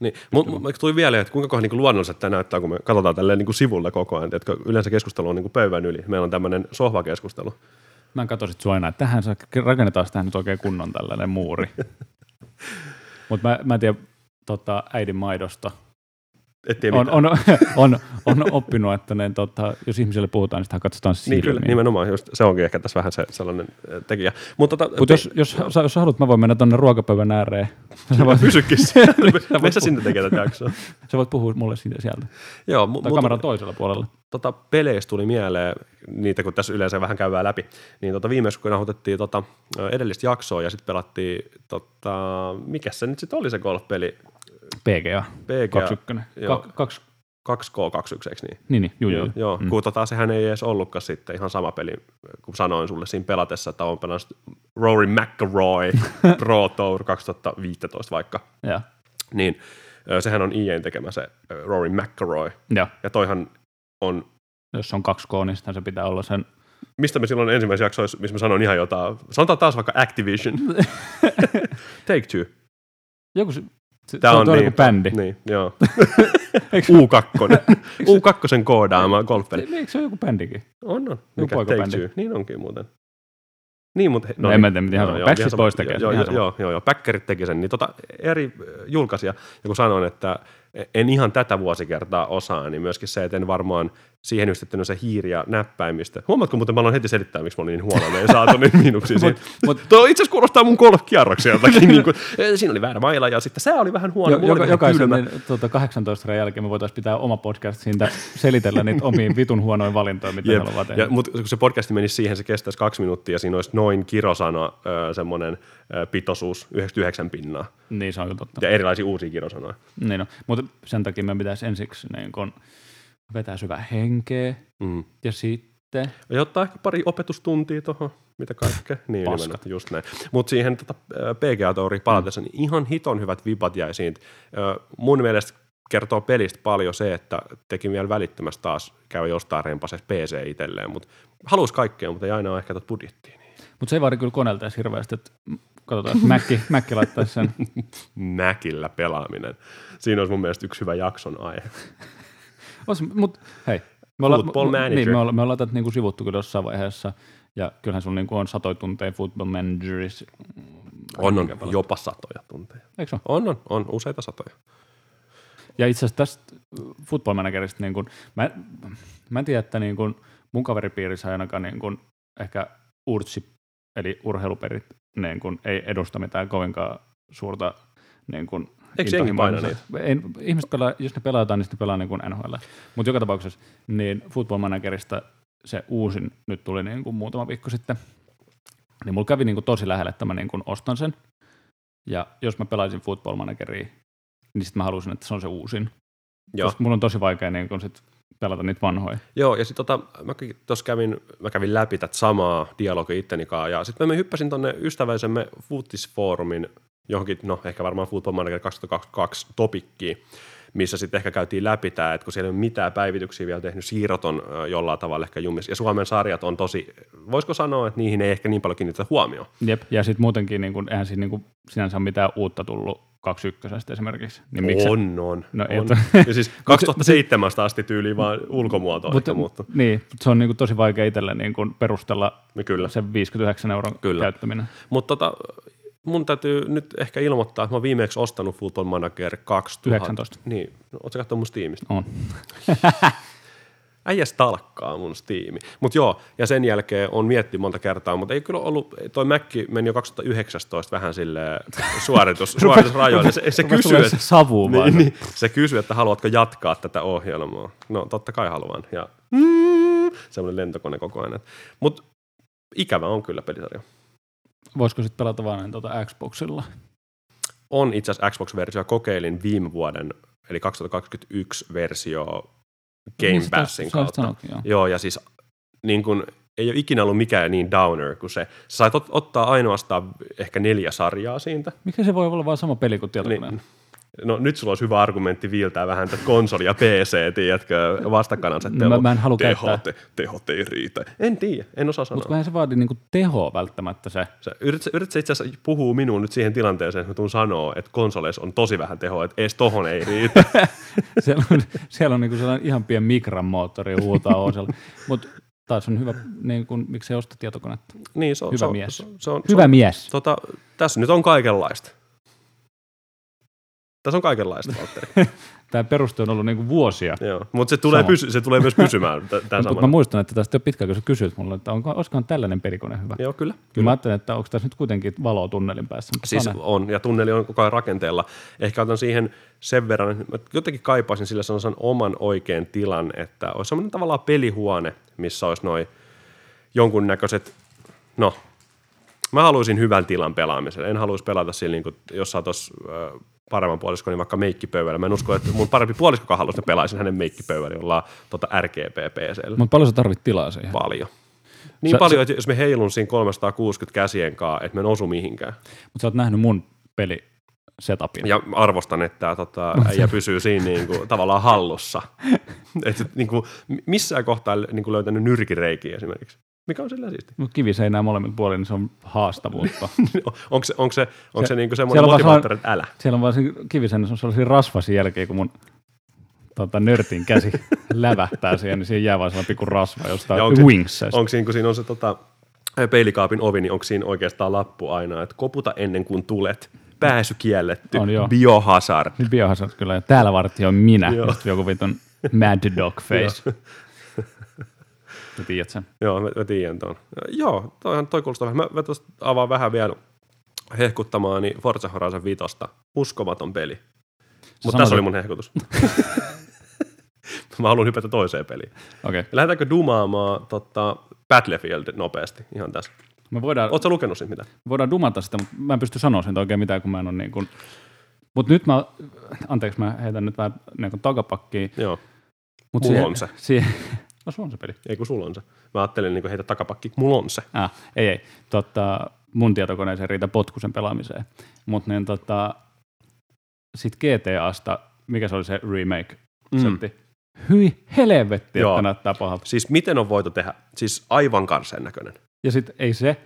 Niin, mun, mun, tuli vielä, että kuinka kohan niin luonnolliset tämä näyttää, kun me katsotaan tälleen niin sivulla koko ajan. Että yleensä keskustelu on niin pöydän yli. Meillä on tämmöinen sohvakeskustelu. Mä en katso sit sua enää, että tähän rakennetaan tähän nyt oikein kunnon tällainen muuri. mutta mä, mä en tiedä tota, äidin maidosta. Et tiedä On, mitään. on, on, on, oppinut, että ne, tota, jos ihmiselle puhutaan, niin sitä katsotaan Niin silmiin. kyllä, nimenomaan. Just, se onkin ehkä tässä vähän se sellainen äh, tekijä. Mutta tota, Mutta jos, jos, jos sä haluat, mä voin mennä tuonne ruokapöydän ääreen. Sä voit, pysykin siellä. Missä puhua. sinne tekee tätä jaksoa? sä voit puhua mulle siitä sieltä. Joo, mu- Tai kameran toisella puolella. tota, peleistä tuli mieleen, niitä kun tässä yleensä vähän käydään läpi, niin tota, viimeksi kun nauhoitettiin tota, edellistä jaksoa ja sitten pelattiin, tota, mikä se nyt sitten oli se golfpeli? PGA. PGA 21. Joo. Ka- kaksi, 2K21, eikö niin? niin, niin, juu, joo, juu. joo. Mm. kun tota, sehän ei edes ollutkaan sitten ihan sama peli, kun sanoin sulle siinä pelatessa, että on pelannut Rory McIlroy Pro Tour 2015 vaikka, Ja, niin sehän on EA'n tekemä se Rory McIlroy, ja. ja toihan on Jos on 2K, niin sitten se pitää olla sen mistä me silloin ensimmäisessä jaksoissa, missä mä sanoin ihan jotain, sanotaan taas vaikka Activision, Take Two. Joku se, Tää se on, on niin, joku bändi. Niin, joo. Eikö, U2. U2 koodaama golfpeli. Niin, eikö se ole joku bändikin? On, on. Mikä Take poikabändi. Two. Niin onkin muuten. Niin, mutta... No en mä tiedä, mitä ihan sama. Backstreet Boys tekee Joo, joo, joo, joo, joo, Päkkärit teki sen. Niin tota, eri julkaisija, ja kun sanoin, että en ihan tätä vuosikertaa osaa, niin myöskin se, että en varmaan siihen ystettänyt se hiiri ja näppäimistä. Huomaatko muuten, mä aloin heti selittää, miksi mä olin niin huono, ei saatu niin miinuksia siitä. mut- Tuo itse asiassa kuulostaa mun golfkierrokseltakin. niin kuin, eh, siinä oli väärä maila ja sitten se oli vähän huono. Jo, joka, jokaisen kylmä. niin, tuota, 18 vuoden jälkeen me voitaisiin pitää oma podcast siitä selitellä niitä omiin vitun huonoja valintoja, mitä Jep. haluaa Ja, tehdä. mutta kun se podcasti menisi siihen, se kestäisi kaksi minuuttia ja siinä olisi noin kirosana semmoinen pitoisuus, 99 pinnaa. Niin se on totta. Ja erilaisia uusia kirosanoja. Niin no, mutta sen takia me pitäisi ensiksi niin kun vetää syvää henkeä Mm. ja sitten Ja ottaa ehkä pari opetustuntia tuohon, mitä kaikkea. Niin, Paskat. just näin. Mutta siihen tota, PGA-touriin palatessa, niin ihan hiton hyvät vibat jäi siitä. Mun mielestä kertoo pelistä paljon se, että teki vielä välittömästi taas käy jostain rempasessa PC itselleen, mutta halusi kaikkea, mutta ei aina ole ehkä tuota budjettia. Niin. Mutta se ei vaadi kyllä koneelta edes hirveästi, että katsotaan, että Mäkki, Mäkki laittaisi sen. Mäkillä pelaaminen. Siinä olisi mun mielestä yksi hyvä jakson aihe. Mutta hei, me Football manager. Niin, me, olla, me ollaan tätä niinku sivuttu kyllä jossain vaiheessa, ja kyllähän sulla niinku on satoja tunteja football managers. On, on jopa satoja tunteja. Eikö se? On, on, on useita satoja. Ja itse asiassa tästä football managerista, niin kun, mä, mä en tiedä, että niin kun mun kaveripiirissä ainakaan niin kun, ehkä urtsi, eli urheiluperit, niin kun, ei edusta mitään kovinkaan suurta niin kun, Eikö jengi paina niitä? Ei, ihmiset pelaa, jos ne pelataan, niin sitten ne pelaa niin kuin NHL. Mutta joka tapauksessa, niin football managerista se uusin nyt tuli niin kuin muutama viikko sitten. Niin mulla kävi niin kuin tosi lähelle, että mä niin kuin ostan sen. Ja jos mä pelaisin football manageria, niin sitten mä halusin, että se on se uusin. Joo. Koska mulla on tosi vaikea niin kun sit pelata niitä vanhoja. Joo, ja sitten tota, mä tuossa kävin, mä kävin läpi tätä samaa dialogia itteni kanssa, ja sitten mä hyppäsin tonne ystäväisemme Futisfoorumin johonkin, no ehkä varmaan Football Manager 2022 topikkiin, missä sitten ehkä käytiin läpi tämä, että kun siellä ei ole mitään päivityksiä vielä tehnyt, siirrot on jollain tavalla ehkä jumissa. Ja Suomen sarjat on tosi, voisiko sanoa, että niihin ei ehkä niin paljon kiinnitetä huomioon. Jep, ja sitten muutenkin niin kun, eihän siinä niin kun, sinänsä ole mitään uutta tullut 21 esimerkiksi. Niin miksi, on, on. No on. to- Ja siis 2007 asti tyyliin vaan ulkomuoto mutta, muuttunut. niin, mutta se on niin kuin tosi vaikea itselle niin kuin perustella No Kyllä. sen 59 euron Kyllä. käyttäminen. Mutta tota, mun täytyy nyt ehkä ilmoittaa, että mä oon viimeksi ostanut Football Manager 2000. 19. Niin, no, ootko katsoa mun Steamista? On. Äijä stalkkaa mun Steami. Mutta joo, ja sen jälkeen on miettinyt monta kertaa, mutta ei kyllä ollut, toi Mac meni jo 2019 vähän sille suoritus, suoritusrajoille. Se, se kysyy, että, se savu niin, niin, se kysyy, että haluatko jatkaa tätä ohjelmaa. No totta kai haluan. Ja mm, semmoinen lentokone koko ajan. Mutta ikävä on kyllä pelisarja. Voisiko sitten pelata vain tuota Xboxilla? On itse asiassa Xbox-versio, kokeilin viime vuoden, eli 2021 versio Game Niin, sitä- Passin kautta. sanoikin, joo. Joo, ja siis niin kun, ei ole ikinä ollut mikään niin downer kuin se. Sä sait ot- ottaa ainoastaan ehkä neljä sarjaa siitä. Miksi se voi olla vain sama peli kuin tietokoneella? Niin, no nyt sulla olisi hyvä argumentti viiltää vähän tätä konsoli ja PC, tiedätkö, vastakkainasettelu. Mä- mä en halua tehot, käyttää. te- tehot ei riitä. En tiedä, en osaa sanoa. Mutta eihän se vaadi niinku tehoa välttämättä se. Sä, yrit, sä- yrit sä itse asiassa puhuu minuun nyt siihen tilanteeseen, että mä tuun sanoa, että konsoleissa on tosi vähän tehoa, että edes tohon ei riitä. Siellä on, siellä on niinku sellainen ihan pien mikran moottori huutaa osalla. Mutta taas on hyvä, niin kuin, miksi se osta tietokonetta. niin, se on, Hyvä se on, mies. Se, on- se on, Hyvä se on, mies. tota, tässä nyt on kaikenlaista. Tässä on kaikenlaista, Valtteri. Tämä peruste on ollut niinku vuosia. Joo, mutta se tulee, pysy, se tulee myös pysymään tämän Mutta mä muistan, että tästä jo pitkään, kun sä kysyit mulle, että onko, olisikohan tällainen pelikone hyvä. Joo, kyllä. Kyllä. Mä ajattelin, että onko tässä nyt kuitenkin valoa tunnelin päässä. Mutta Siis nähdä. on, ja tunneli on koko ajan rakenteella. Ehkä otan siihen sen verran, että jotenkin kaipaisin sillä sellaisen oman oikean tilan, että olisi sellainen tavallaan pelihuone, missä olisi noin jonkunnäköiset, no, mä haluaisin hyvän tilan pelaamisen. En haluaisi pelata sillä, niin kuin, jos sä tuossa paremman puoliskon, niin vaikka meikkipöydällä. Mä en usko, että mun parempi puoliskokaan haluaisi, että pelaisin hänen meikkipöydällä, jolla on tota RGB PCllä. Mutta paljon sä tarvit tilaa siihen. Paljon. Niin Sä- paljon, että jos me heilun siinä 360 käsien kanssa, että me en osu mihinkään. Mutta sä oot nähnyt mun peli setupin. Ja arvostan, että tota, äijä pysyy siinä niin kuin, tavallaan hallussa. Et, niin kuin, missään kohtaa niin kuin, löytänyt nyrkireikiä esimerkiksi. Mikä on sillä siisti? Mut kiviseinää molemmin puolin, niin se on haastavuutta. onko se, onko se, onko se, Se- niin siellä semmoinen on motivaattori, että älä? Siellä on vaan kiviseinässä on sellaisia rasvasia jälkiä, kun mun tota, nörtin käsi lävähtää siihen, niin siihen jää vaan sellainen pikku rasva jostain onko se- wingsseista. Onko siinä, kun siinä on se tota, peilikaapin ovi, niin onko siinä oikeastaan lappu aina, että koputa ennen kuin tulet, pääsy kielletty, On, joo. biohazard. Niin biohazard kyllä. Ja täällä vartioin minä. Joo. Ja sitten joku vitun mad dog face. Sä tiedät sen. Joo, mä, mä tiedän tuon. Joo, toihan, toi kuulostaa vähän. Mä, mä avaan vähän vielä hehkuttamaan niin Forza Horizon 5. Uskomaton peli. Mutta tässä oli mun hehkutus. mä haluan hypätä toiseen peliin. Okei. Okay. Lähdetäänkö dumaamaan tota, Battlefield nopeasti ihan tässä? Me voidaan, Oletko lukenut siitä mitään? voidaan dumata sitä, mutta mä en pysty sanoa siitä oikein mitään, kun mä en ole niin kuin... Mutta nyt mä, anteeksi mä heitän nyt vähän niin kuin takapakkiin. Joo, Mut Mulla siihen- on se. Siihen, no sulla on se peli. ei kun sulla on se. Mä ajattelin niin heitä takapakki, mulla on se. Ah, ei, ei. Totta, mun tietokoneeseen riitä potkusen pelaamiseen. Mutta niin, tota, sit GTAsta, mikä se oli se remake-setti? Mm. Hyi helvetti, Joo. että näyttää pahalta. Siis miten on voitu tehdä? Siis aivan karseen näköinen. Ja sitten ei se,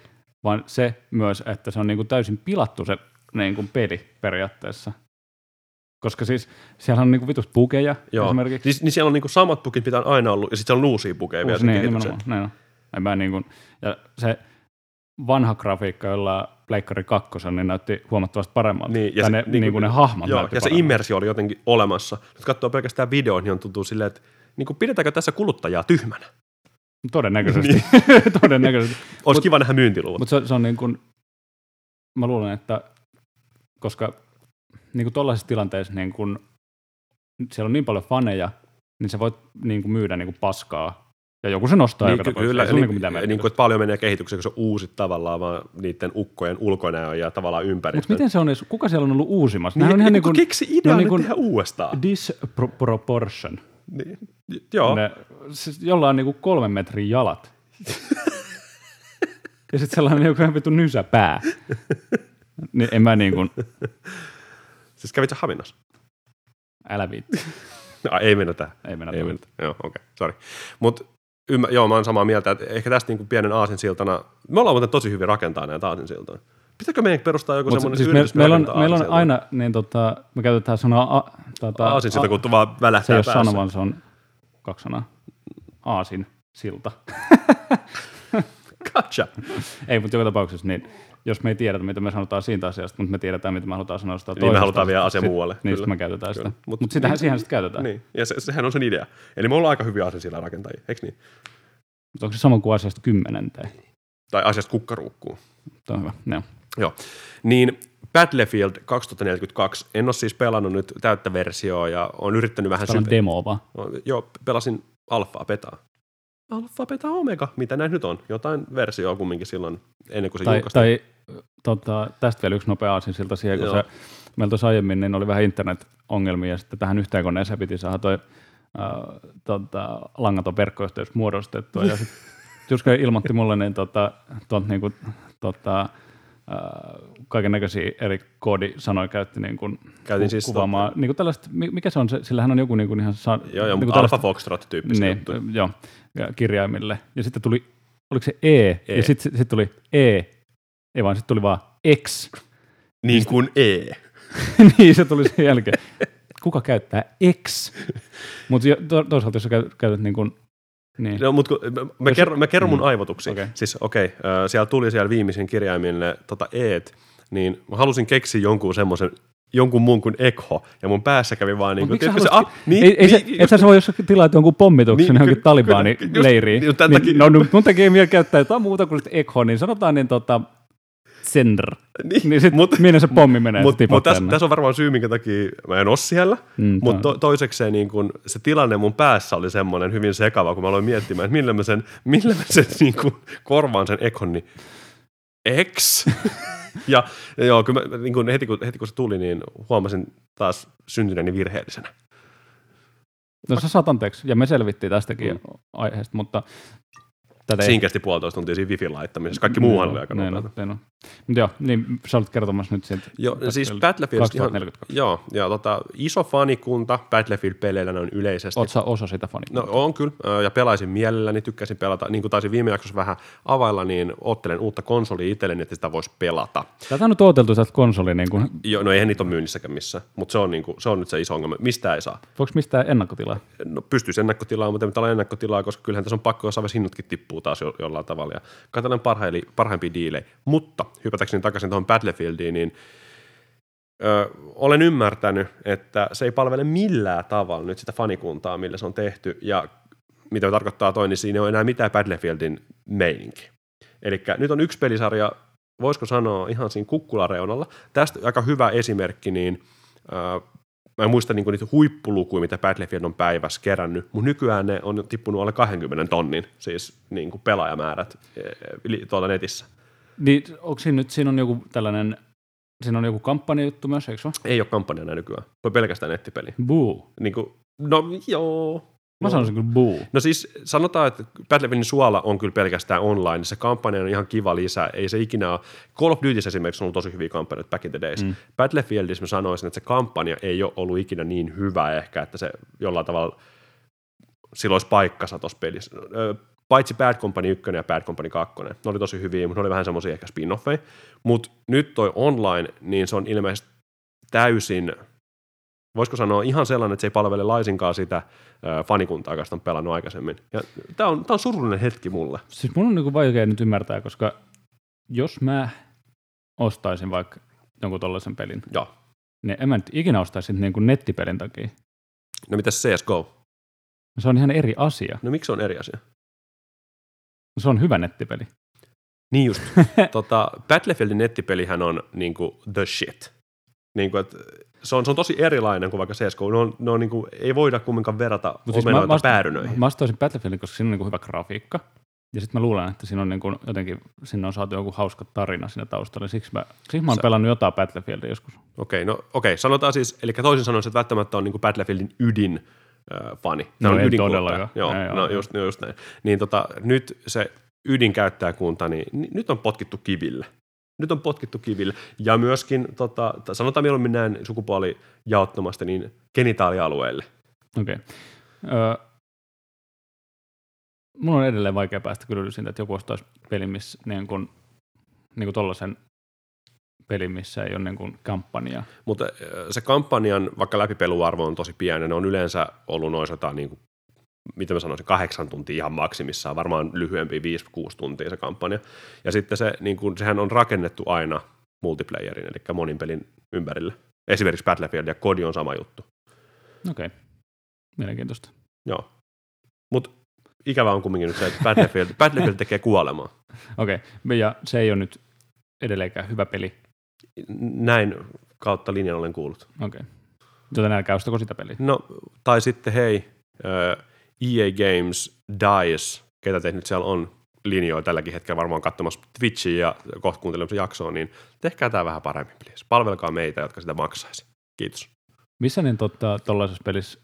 vaan se myös, että se on niinku täysin pilattu se niinku peli periaatteessa. Koska siis siellä on niinku vitus pukeja Joo. esimerkiksi. Siis, niin siellä on niinku samat pukit, mitä on aina ollut, ja sitten siellä on uusia pukeja vielä Uusi, sen niin, nimenomaan, näin on. En mä niin kuin, ja se vanha grafiikka, jolla Pleikkari 2 niin näytti huomattavasti paremmalta. Niin, ja se- ne, niin niin kuin- kuin ne hahmot Joo, näytti ja se paremmalta. immersio oli jotenkin olemassa. Nyt katsoo pelkästään videoon, niin on tuntuu silleen, että niin kuin pidetäänkö tässä kuluttajaa tyhmänä? Todennäköisesti. Todennäköisesti. Olisi Mut- kiva nähdä myyntiluvut. Mutta se, se, on niin kuin, mä luulen, että koska niin kuin tollaisessa tilanteessa niin kuin, siellä on niin paljon faneja, niin sä voit niin kuin myydä niin kuin paskaa. Ja joku se nostaa niin, kyllä, niin, niin mitään niin, niin kuin, että paljon menee kehitykseen, kun se on uusi tavallaan vaan niiden ukkojen ulkonäö ja tavallaan ympäristö. Mutta miten se on kuka siellä on ollut uusimassa? niin, on ihan niin kuin, kuin keksi idean ne niin kuin, niin tehdä uudestaan. disproportion. Niin, joo, Ne, siis jolla on niinku kolmen metrin jalat. ja sitten sellainen joku ihan vittu nysäpää. niin en mä niin kuin, Siis kävit sä Haminassa? älä viitti. No, ei mennä tähän. Ei mennä Ei mennä. Joo, okei, okay, sori. Mutta joo, mä oon samaa mieltä, että ehkä tästä niinku pienen aasinsiltana, me ollaan muuten tosi hyvin rakentaa näitä aasinsiltoja. Pitääkö meidän perustaa joku semmoinen siis me, yritys, meillä, on, meillä on aina, niin tota, me käytetään sanaa, a, tota, Aasinsilta, kun vaan se välähtää ei ole päässä. sana, vaan se on kaksi sanaa. Aasin, silta. Gotcha. ei, mutta joka tapauksessa, niin jos me ei tiedetä, mitä me sanotaan siitä asiasta, mutta me tiedetään, mitä me halutaan sanoa sitä Niin me halutaan asiasta, asia sit- muualle, Niin, kyllä. sitten me käytetään sitä. Kyllä. Mut- Mutta mut sitähän, siihen sitten käytetään. Niin, ja se, sehän on sen idea. Eli me ollaan aika hyviä aasinsillan rakentajia, eikö niin? Mutta onko se sama kuin asiasta kymmenenteen? Tai asiasta kukkaruukkuu. Tuo on hyvä. Joo. Joo. Niin Battlefield 2042, en ole siis pelannut nyt täyttä versioa ja on yrittänyt vähän Tämä on syve- demo vaan. Joo, pelasin alfaa petaa. Alfa, beta, omega, mitä näin nyt on? Jotain versioa kumminkin silloin ennen kuin se Tai, julkaistiin. tai tota, tästä vielä yksi nopea aasin siltä siihen, kun Joo. se, meillä tuossa aiemmin niin oli vähän internet-ongelmia ja sitten tähän yhteen koneeseen piti saada toi äh, tota, langaton verkkoyhteys muodostettua ja sitten Juska ilmoitti mulle niin tota, tuolta niinku, tota, kaiken näköisiä eri koodisanoja käytti niin kuin Käytin siis kuvaamaan, niin kuin tällaista, mi- mikä se on, se, sillähän on joku niin kuin ihan sa, Joo, joo, niin mutta Alfa Foxtrot tyyppisiä niin, juttuja. joo, ja kirjaimille. Ja sitten tuli, oliko se E, E. ja sitten sit tuli E, ei vaan sitten tuli vaan X. Niin kuin E. niin, se tuli sen jälkeen. Kuka käyttää X? Mutta to, toisaalta, jos sä käyt- käytät niin kuin, niin, No, mutta mä, kerron, mä kerron mun Mm. aivotuksia. Okei. Siis okei, okay, siellä tuli siellä viimeisen kirjaimille tota eet, niin mä halusin keksiä jonkun semmoisen jonkun muun kuin Ekho, ja mun päässä kävi vaan niin kuin, tiedätkö se, ah, niin, ei, ei se, niin, et sä voi, jos tilaat jonkun pommituksen Niin, niin, johonkin ky- talibaani-leiriin, kyllä, just- niin, niin, tämän no, mun tekee mieli käyttää jotain muuta kuin Ekho, niin sanotaan niin tota, Sender. niin, Niin sit mut- minne se pommi menee? Mutta sit mut tässä, tässä on varmaan syy, minkä takia mä en ole siellä, Mm, mutta to, toisekseen niin kun, se tilanne mun päässä oli semmoinen hyvin sekava, kun mä aloin miettimään, että millä mä sen, millä mä sen niin kun, korvaan sen ekon, niin X. ja, ja joo, kyllä mä, niin kun heti, kun, heti kun se tuli, niin huomasin taas syntyneeni virheellisenä. No sä saat anteeksi, ja me selvittiin tästäkin Mm. aiheesta, mutta tätä Siinä kesti puolitoista tuntia siinä wifi laittamisessa. Kaikki muuhan oli aika niin, nopeata. niin, niin. Mutta joo, niin sä olet kertomassa nyt siitä. Joo, siis Battlefield Battlefield, ihan, 2042. joo, ja tota, iso fanikunta Battlefield-peleillä on yleisesti. Sä osa sitä fania? No on kyllä, ja pelaisin mielelläni, tykkäsin pelata. Niin kuin taisin viime jaksossa vähän availla, niin ottelen uutta konsolia itselleni, että sitä voisi pelata. Tätä on nyt odoteltu sieltä konsoli, niin kuin, Jo, no eihän niitä ole myynnissäkään missään, mutta se on, niin kuin, se on nyt se iso ongelma. Mistä ei saa? voiko mistään ennakkotilaa? No pystyisi ennakkotilaa, mutta ei mitään ennakkotilaa, koska kyllähän tässä on pakko jossain hinnatkin tippuu taas jo, jollain tavalla. Ja katsotaan parhaili, parhaimpia diilejä. Mutta hypätäkseni takaisin tuohon Battlefieldiin, niin ö, olen ymmärtänyt, että se ei palvele millään tavalla nyt sitä fanikuntaa, millä se on tehty. Ja mitä tarkoittaa toi, niin siinä ei ole enää mitään Battlefieldin meininki. Eli nyt on yksi pelisarja, voisiko sanoa ihan siinä kukkulareunalla. Tästä aika hyvä esimerkki, niin mä en muista niinku niitä huippulukuja, mitä Battlefield on päivässä kerännyt, mutta nykyään ne on tippunut alle 20 tonnin, siis niinku pelaajamäärät e, yli- tuolla netissä. Niin onko siinä nyt, siinä on joku tällainen, siinä on joku kampanjajuttu myös, eikö se? Ei ole kampanjana nykyään, voi pelkästään nettipeli. Boo. Niinku, no joo. Mä No. sanoisin kyllä boo. No siis sanotaan, että Battlefieldin suola on kyllä pelkästään online. Se kampanja on ihan kiva lisä. Ei se ikinä ole. Call of Duty esimerkiksi on ollut tosi hyviä kampanjoita back in the days. Mm. Battlefieldissa mä sanoisin, että se kampanja ei ole ollut ikinä niin hyvä ehkä, että se jollain tavalla sillä olisi paikkansa tuossa pelissä. Paitsi Bad Company 1 ja Bad Company 2. Ne oli tosi hyviä, mutta ne oli vähän semmoisia ehkä spin-offeja. Mutta nyt toi online, niin se on ilmeisesti täysin voisiko sanoa ihan sellainen, että se ei palvele laisinkaan sitä fanikuntaa, joka on pelannut aikaisemmin. Ja tämä on, tää on surullinen hetki mulle. Siis mun on niinku vaikea nyt ymmärtää, koska jos mä ostaisin vaikka jonkun tollaisen pelin, Joo. niin en mä nyt ikinä ostaisi niin kuin nettipelin takia. No mitäs CSGO? Se on ihan eri asia. No miksi se on eri asia? Se on hyvä nettipeli. Niin just. tota, Battlefieldin nettipelihän on niinku the shit. Niinku, et, se, on, se on tosi erilainen kuin vaikka CSGO. Ne on, ne on niinku, ei voida kumminkaan verrata Mut siis omenoita mä- päärynöihin. Mä ostaisin Battlefieldin, koska siinä on niin hyvä grafiikka. Ja sitten mä luulen, että siinä on niin kuin jotenkin, sinne on saatu joku hauska tarina siinä taustalla. Siksi mä, siksi mä oon Sä- pelannut jotain Battlefieldia joskus. Okei, no okei, sanotaan siis, eli toisin sanoen, että välttämättä on niinku Battlefieldin ydin äh, fani. No on ei todellakaan. Joo, Ei, no joo. just, no just näin. Niin tota, nyt se ydinkäyttäjäkunta, niin ni- nyt on potkittu kiville. Nyt on potkittu kiville. Ja myöskin, tota, sanotaan mieluummin näin sukupuolijaottomasti, niin genitaalialueelle. Okei. Okay. Öö, mulla on edelleen vaikea päästä kyllä siitä, että joku ostaisi pelin, missä niin kuin, niin kuin tollaisen pelin, missä ei ole niin kuin kampanjaa. Mutta se kampanjan, vaikka läpipeluarvo on tosi pieni, ne on yleensä ollut noin sata, niin kuin, mitä mä sanoisin, kahdeksan tuntia ihan maksimissaan, varmaan lyhyempi 5-6 tuntia se kampanja. Ja sitten se, niin kuin, sehän on rakennettu aina multiplayerin, eli monin pelin ympärille. Esimerkiksi Battlefield ja Kodi on sama juttu. Okei, okay. mielenkiintoista. Joo. Mutta ikävä on kumminkin nyt se, että Battlefield, Battlefield tekee kuolemaa. Okei, okay. ja se ei ole nyt edelleenkään hyvä peli. Näin kautta linjan olen kuullut. Okei. Okay. Joten älkää ostako sitä peliä. No, tai sitten hei, EA Games, DICE, ketä te nyt siellä on linjoilla tälläkin hetkellä varmaan katsomassa Twitchiä ja kohta kuuntelemassa jaksoa, niin tehkää tämä vähän paremmin, please. Palvelkaa meitä, jotka sitä maksaisi. Kiitos. Missä niin tuollaisessa tota, pelissä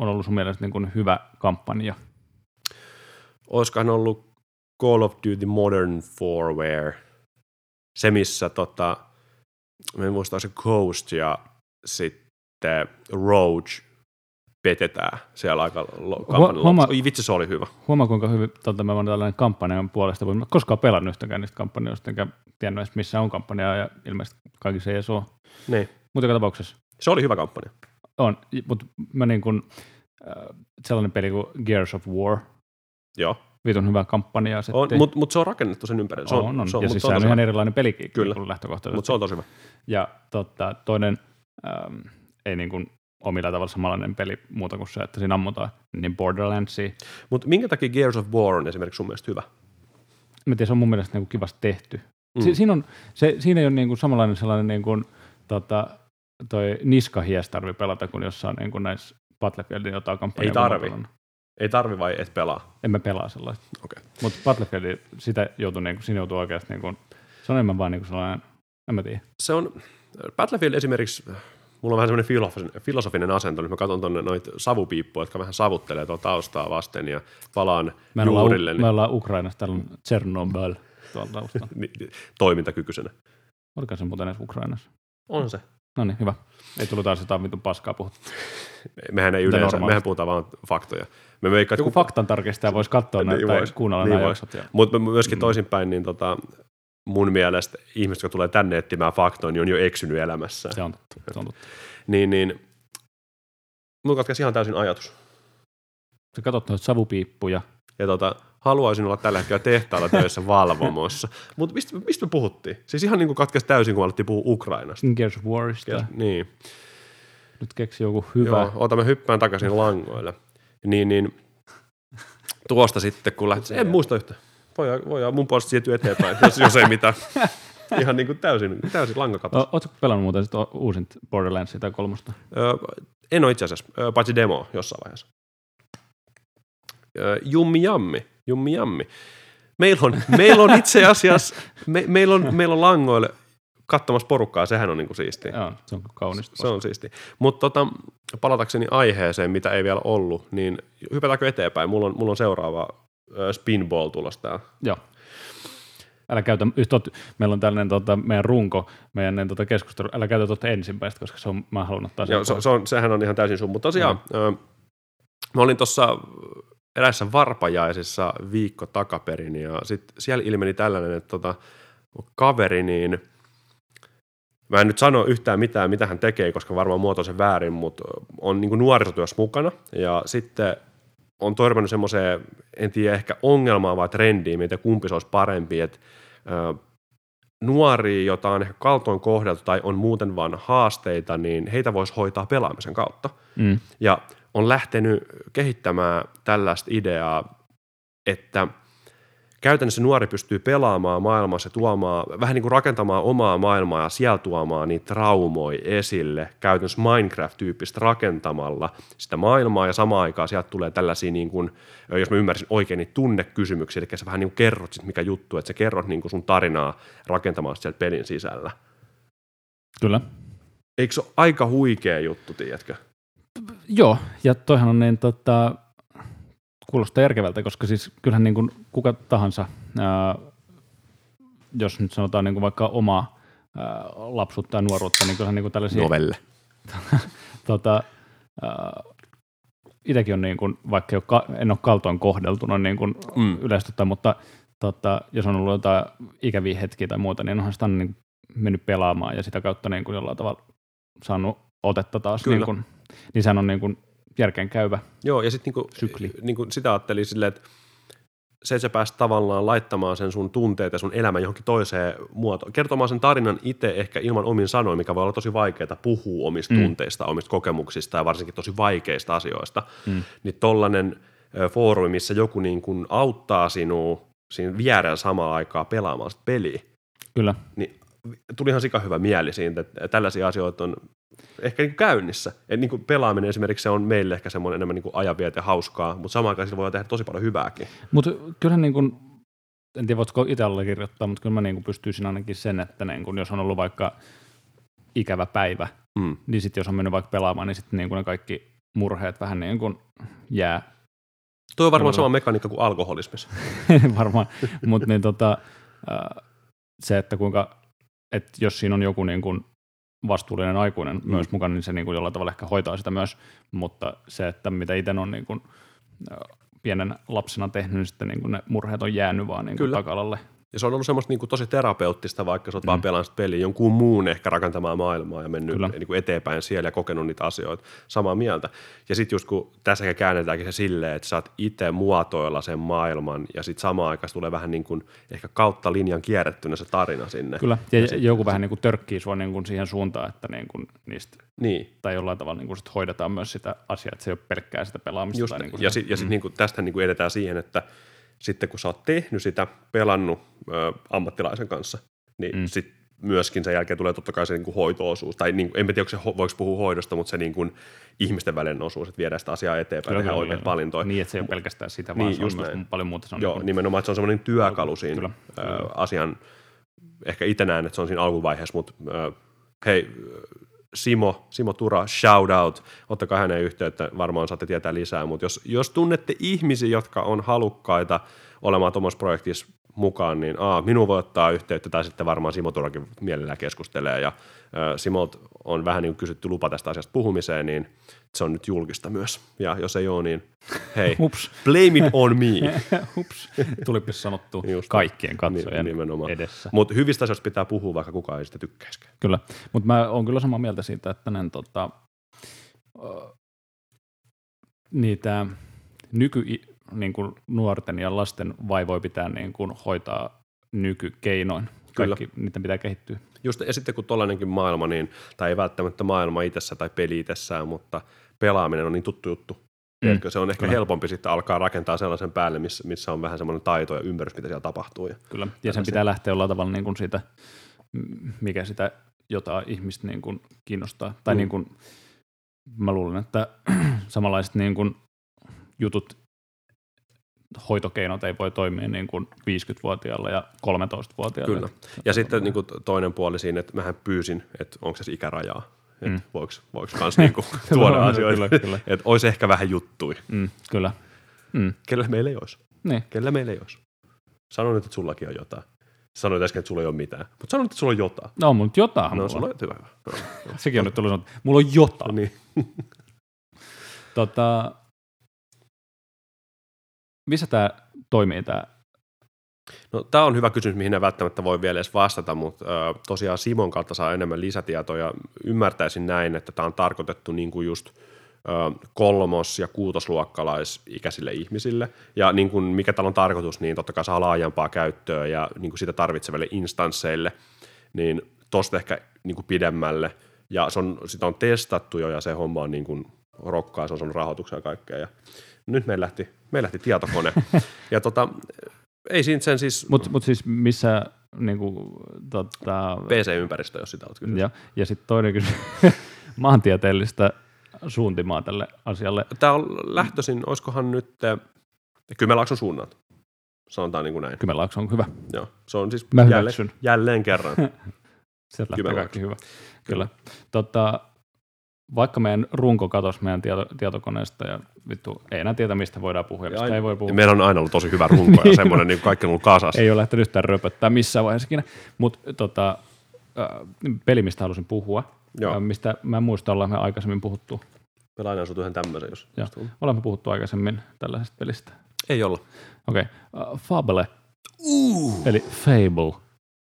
on ollut sun mielestä niin kuin hyvä kampanja? Olisikohan ollut Call of Duty Modern Warfare, se missä tota, me en muista se Ghost ja sitten Roach petetään siellä aika kampanjan huoma, Oi vitsi, se oli hyvä. Huomaa, kuinka hyvin tuota, mä voin tällainen kampanjan puolesta, mutta mä koskaan pelannut yhtäkään niistä kampanjoista, enkä tiennyt edes missä on kampanja, ja ilmeisesti kaikissa ei edes ole. Niin. Mutta joka tapauksessa. Se oli hyvä kampanja. On, mutta mä niin kuin, äh, sellainen peli kuin Gears of War. Joo vitun hyvä kampanja. Mutta mut, mut se on rakennettu sen ympärille. Se on, on, on. Se on, ja siis se on ihan erilainen pelikin Kyllä. lähtökohtaisesti. Mutta se on tosi hyvä. Ja totta, toinen ähm, ei niin kuin omilla tavalla samanlainen peli muuta kuin se, että siinä ammutaan, niin Borderlandsia. Mutta minkä takia Gears of War on esimerkiksi sun mielestä hyvä? Mä tiedän, se on mun mielestä niin kuin kivasti tehty. Mm. Si- siinä, on, se, siinä ei ole niin kuin samanlainen sellainen niin kuin, tota, toi niskahies tarvi pelata kuin jossain niin kuin näissä Battlefieldin jotain kampanjaa. Ei tarvi. Ei tarvi vai et pelaa? En mä pelaa sellaista. Okay. Mutta Battlefield, sitä joutuu, niin kuin, siinä joutuu oikeasti, niin kuin, se on enemmän vaan niin kuin sellainen, en mä tiedä. Se on, Battlefield esimerkiksi, mulla on vähän semmoinen filosofinen, filosofinen asento, nyt mä katson tuonne noita savupiippuja, jotka vähän savuttelee tuota taustaa vasten ja palaan me juurille. Ollaan, niin... Me ollaan Ukrainassa, täällä on Chernobyl tuolta taustalla. Toimintakykyisenä. Oliko se muuten edes Ukrainassa? On se. No niin, hyvä. Ei tullut taas jotain vitun paskaa puhuttu. Mehän ei yleensä, mehän puhutaan vaan faktoja. Me veikkaat, Joku kun... faktan tarkistaja voisi katsoa näitä niin tai kuunnella niin nämä Mutta myöskin mm. toisinpäin, niin tota, mun mielestä ihmiset, jotka tulee tänne etsimään faktoja, niin on jo eksynyt elämässä. Se on totta. Se on totta. niin, niin, mulla katkesi ihan täysin ajatus. Sä katsot noita savupiippuja. Ja tota, haluaisin olla tällä hetkellä tehtaalla töissä valvomossa. Mutta mistä, mistä me puhuttiin? Siis ihan niin kuin katkesi täysin, kun alettiin puhua Ukrainasta. Gears of Warista. Gears, niin. Nyt keksi joku hyvä. Joo, otamme hyppään takaisin langoille. Niin, niin tuosta sitten, kun lähti, en muista yhtä. Voi, voi mun puolesta siirtyä eteenpäin, jos, jos ei mitään. Ihan niin kuin täysin, täysin langakatos. Oletko pelannut muuten sitten uusin Borderlandsia tai kolmosta? Öö, en ole itse asiassa, öö, paitsi demo jossain vaiheessa. Öö, jummi jammi, jummi jammi. Meillä on, meillä on itse asiassa, me, meillä, on, meillä on langoille katsomassa porukkaa, sehän on niinku siistiä. Joo, se on kaunista. Se on siistiä. Mutta tota, palatakseni aiheeseen, mitä ei vielä ollut, niin hypätäänkö eteenpäin? Mulla on, mulla on seuraava spinball tulos täällä. Joo. Älä käytä, just ot, meillä on tällainen tota, meidän runko, meidän tota, keskustelu, älä käytä tuota ensimmäistä, koska se on, mä haluan ottaa sen Joo, se, se on, sehän on ihan täysin sun, mutta tosiaan, no. mä olin tuossa eräissä varpajaisissa viikko takaperin, ja sitten siellä ilmeni tällainen, että tota, kaveri, niin – Mä en nyt sano yhtään mitään, mitä hän tekee, koska varmaan muoto se väärin, mutta on niin nuorisotyössä mukana. Ja sitten on törmännyt semmoiseen, en tiedä ehkä ongelmaa vai trendiin, mitä kumpi se olisi parempi, että nuoria, jota on ehkä kaltoin kohdeltu tai on muuten vaan haasteita, niin heitä voisi hoitaa pelaamisen kautta. Mm. Ja on lähtenyt kehittämään tällaista ideaa, että – käytännössä nuori pystyy pelaamaan maailmassa, tuomaan, vähän niin kuin rakentamaan omaa maailmaa ja siellä tuomaan niitä traumoja esille, käytännössä Minecraft-tyyppistä rakentamalla sitä maailmaa ja samaan aikaan sieltä tulee tällaisia, niin kuin, jos mä ymmärsin oikein, niin tunnekysymyksiä, eli sä vähän niin kuin kerrot sit mikä juttu, että sä kerrot niin kuin sun tarinaa rakentamalla sieltä pelin sisällä. Kyllä. Eikö se ole aika huikea juttu, tiedätkö? Joo, ja toihan on niin tota, kuulostaa järkevältä, koska siis kyllähän niin kuin kuka tahansa ää, jos nyt sanotaan niin kuin vaikka omaa ää, lapsuutta ja nuoruutta, niin kyllähän niin kuin tällaisia... Novelle. tota, itsekin on niin kuin, vaikka en ole kaltoin kohdeltuna niin kuin mm. yleistä, mutta tota, jos on ollut jotain ikäviä hetkiä tai muuta, niin onhan sitä niin mennyt pelaamaan ja sitä kautta niin kuin jollain tavalla saanut otetta taas. Kyllä. Niin, kuin, niin sehän on niin kuin järkeen käyvä Joo, ja sitten niin sykli. Niin kuin sitä ajattelin silleen, että se, että sä pääst tavallaan laittamaan sen sun tunteet ja sun elämä johonkin toiseen muotoon, kertomaan sen tarinan itse ehkä ilman omin sanoin, mikä voi olla tosi vaikeaa puhua omista mm. tunteista, omista kokemuksista ja varsinkin tosi vaikeista asioista, mm. niin tollainen foorumi, missä joku niin kuin auttaa sinua siinä vierellä samaan aikaa pelaamaan sitä peliä, Kyllä. niin tuli ihan sika hyvä mieli siitä, että tällaisia asioita on ehkä niin käynnissä. Et niin kuin pelaaminen esimerkiksi se on meille ehkä semmoinen enemmän niin ajanviete hauskaa, mutta samaan aikaan voi tehdä tosi paljon hyvääkin. Mutta kyllähän niin kuin, en tiedä voitko itse allekirjoittaa, mutta kyllä mä niin kuin pystyisin ainakin sen, että niin kuin, jos on ollut vaikka ikävä päivä, mm. niin sitten jos on mennyt vaikka pelaamaan, niin sitten niin kuin ne kaikki murheet vähän niin kuin jää. Tuo on varmaan sama mekaniikka kuin alkoholismissa. varmaan, mutta niin tota, se, että kuinka, että jos siinä on joku niin kuin vastuullinen aikuinen mm. myös mukana, niin se niin kuin jollain tavalla ehkä hoitaa sitä myös, mutta se, että mitä itse on niin kuin, pienen lapsena tehnyt, niin sitten niin kuin ne murheet on jäänyt vaan niin kuin takalalle. Ja se on ollut semmoista niin kuin tosi terapeuttista, vaikka sä oot mm. vaan pelannut peliä jonkun muun ehkä rakentamaan maailmaa ja mennyt niin kuin eteenpäin siellä ja kokenut niitä asioita samaa mieltä. Ja sitten just kun tässä käännetäänkin se silleen, että sä oot itse muotoilla sen maailman ja sitten samaan aikaan tulee vähän niin kuin ehkä kautta linjan kierrettynä se tarina sinne. Kyllä, ja, ja sit, joku vähän niin kuin törkkii sua niin kuin siihen suuntaan, että niin kuin niistä, niin. tai jollain tavalla niin kuin sit hoidetaan myös sitä asiaa, että se ei ole pelkkää sitä pelaamista. Just, tai niin kuin ja sitten sit mm. niin kuin tästä niin kuin edetään siihen, että sitten kun sä oot tehnyt sitä, pelannut ö, ammattilaisen kanssa, niin mm. sitten myöskin sen jälkeen tulee totta kai se niin kuin hoito-osuus, tai niin, en tiedä, se, voiko puhua hoidosta, mutta se niin kuin ihmisten välinen osuus, että viedään sitä asiaa eteenpäin ja oikeat valintoja. Niin, että se ei ole pelkästään sitä, vaan niin, se on myös näin. paljon muuta. Se on Joo, niin nimenomaan, että se on semmoinen työkalu siinä kyllä, kyllä. asian, ehkä itse näen, että se on siinä alkuvaiheessa, mutta ö, hei, Simo, Simo Tura, shout out, ottakaa hänen yhteyttä, varmaan saatte tietää lisää, mutta jos, jos tunnette ihmisiä, jotka on halukkaita olemaan tuommoisessa projektissa mukaan, niin a, minun voi ottaa yhteyttä, tai sitten varmaan Simo Turakin mielellään keskustelee, ja Simolta on vähän niin kysytty lupa tästä asiasta puhumiseen, niin se on nyt julkista myös, ja jos ei ole, niin hei, Ups. blame it on me. Ups, tulipi sanottu Just, kaikkien katsojien nimenomaan. edessä. Mutta hyvistä asioista pitää puhua, vaikka kukaan ei sitä tykkäisikään. Kyllä, mutta mä oon kyllä samaa mieltä siitä, että ne, tota, niitä nyky, niin kuin nuorten ja lasten vaivoja pitää niin kuin hoitaa nykykeinoin. Kaikki, Kyllä. niitä pitää kehittyä. Just, ja sitten kun tuollainenkin maailma, niin, tai ei välttämättä maailma itsessä tai peli itsessään, mutta pelaaminen on niin tuttu juttu. Mm, se on ehkä kyllä. helpompi sitten alkaa rakentaa sellaisen päälle, missä, missä on vähän semmoinen taito ja ymmärrys, mitä siellä tapahtuu. Ja kyllä, ja sen pitää lähteä jollain tavalla niin kuin siitä, mikä sitä jotain ihmistä niin kuin kiinnostaa. Tai mm. niin kuin, mä luulen, että samanlaiset niin kuin jutut hoitokeinot ei voi toimia niin kuin 50-vuotiaalla ja 13-vuotiaalla. Kyllä. Ja sitten niin kuin toinen puoli siinä, että mähän pyysin, että onko se ikärajaa. Että mm. voiko, voiko kans niinku tuoda asioita. kyllä, kyllä. Että olisi ehkä vähän juttui. Mm, kyllä. Mm. Kellä meillä ei olisi. Niin. Kellä meillä ei olisi. Sano nyt, että sullakin on jotain. Sanoit äsken, että sulla ei ole mitään. Mutta sano nyt, että sulla on jotain. No nyt jotain. No, sulla on hyvä. Sekin on nyt tullut sanottu. Mulla on jotain. niin. tota, missä tämä toimii tämä? No, tämä on hyvä kysymys, mihin en välttämättä voi vielä edes vastata, mutta ö, tosiaan Simon kautta saa enemmän lisätietoja. Ymmärtäisin näin, että tämä on tarkoitettu niin kuin just ö, kolmos- ja kuutosluokkalaisikäisille ihmisille. Ja niin kuin mikä täällä on tarkoitus, niin totta kai saa laajempaa käyttöä ja niin kuin sitä tarvitseville instansseille, niin tosta ehkä niin kuin pidemmälle. Ja se on, sitä on testattu jo ja se homma on niin kuin rokkaa, se on saanut rahoituksia ja kaikkea. Ja nyt meillä lähti, meillä lähti tietokone. ja tota, ei siinä sen siis... Mutta mut siis missä niinku, tota... PC-ympäristö, jos sitä olet kysynyt. Ja, ja sitten toinen kysymys, maantieteellistä suuntimaa tälle asialle. Tämä on lähtöisin, olisikohan nyt Kymenlaakson suunnat, sanotaan niin kuin näin. Kymenlaakso on hyvä. Joo, se on siis Mä jälleen, jälleen kerran. Sieltä lähtee kaikki hyvä. Kyllä. Tota, vaikka meidän runko katosi meidän tieto, tietokoneesta ja vittu, ei enää tiedä, mistä voidaan puhua, ja mistä ei voi puhua. Meillä on aina ollut tosi hyvä runko ja semmoinen, niin kaikki on ollut kasassa. ei ole lähtenyt yhtään röpöttää missään vaiheessa. Mutta tota, äh, peli, mistä halusin puhua, Joo. äh, mistä mä en muista, ollaan me aikaisemmin puhuttu. Me lainaan sut yhden tämmöisen, jos... Joo, olemme puhuttu aikaisemmin tällaisesta pelistä. Ei olla. Okei, okay. uh, Fable, uh. eli Fable.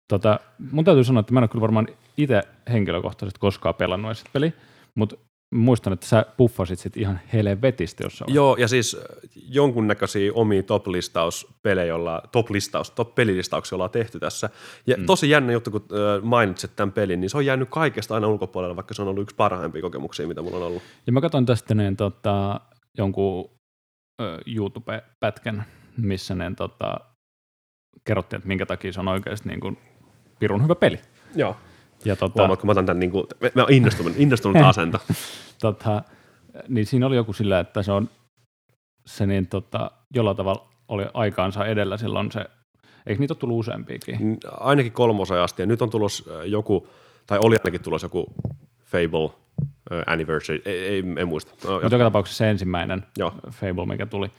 Tota, mun täytyy sanoa, että mä en ole kyllä varmaan itse henkilökohtaisesti koskaan pelannut peli, mutta muistan, että sä puffasit sit ihan helvetisti jossain Joo, ja siis äh, jonkunnäköisiä omia top-listauspelejä, jolla, top-listaus, top-pelilistauksia ollaan tehty tässä. Ja mm. tosi jännä juttu, kun äh, mainitsit tämän pelin, niin se on jäänyt kaikesta aina ulkopuolella, vaikka se on ollut yksi parhaimpia kokemuksia, mitä mulla on ollut. Ja mä katson tästä niin, tota, jonkun ö, YouTube-pätkän, missä ne tota, kerrottiin, että minkä takia se on oikeasti niin kuin pirun hyvä peli. Joo. Ja tota, Huomaat, kun mä otan tämän niin kuin, mä oon innostunut, innostunut asento. tota, niin siinä oli joku sillä, että se on se niin tota, jollain tavalla oli aikaansa edellä silloin se, eikö niitä ole tullut useampiakin? Ainakin kolmosen asti, ja nyt on tulos joku, tai oli ainakin tulos joku Fable Anniversary, ei, ei en muista. No, Mutta joka tapauksessa se ensimmäinen Joo. Fable, mikä tuli,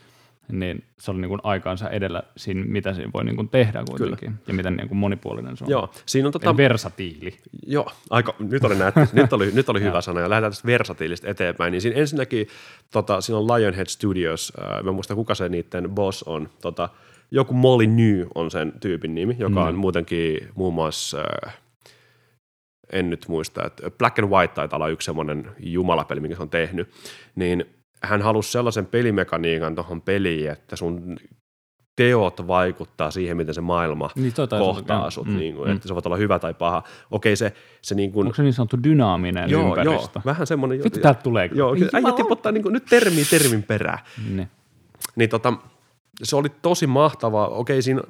niin se oli niin kuin aikaansa edellä siinä, mitä siinä voi niin kuin tehdä kuitenkin, Kyllä. ja miten niin kuin monipuolinen se on. Joo, siinä on tota, versatiili. Joo, aika, nyt oli, näet, nyt oli, nyt oli hyvä sana ja lähdetään tästä versatiilista eteenpäin. Niin siinä ensinnäkin tota, siinä on Lionhead Studios, äh, mä en muista kuka se niiden boss on, tota, joku Molly New on sen tyypin nimi, joka on Mm. muutenkin muun muassa, äh, en nyt muista, että Black and White taitaa olla yksi semmoinen jumalapeli, minkä se on tehnyt, niin hän halusi sellaisen pelimekaniikan tuohon peliin, että sun teot vaikuttaa siihen, miten se maailma Niin olla- kohtaa sut, mm, niin kuin, mm. että se voi olla hyvä tai paha. Okei, se, se niin kuin, Onko se niin sanottu dynaaminen joo, ympäristö? joo, vähän semmoinen. Vittu, täältä tulee. Joo, Ei äijä tiputtaa niin kuin, nyt termi termin perään. Niin. Niin tota, se oli tosi mahtavaa. Okei, siinä,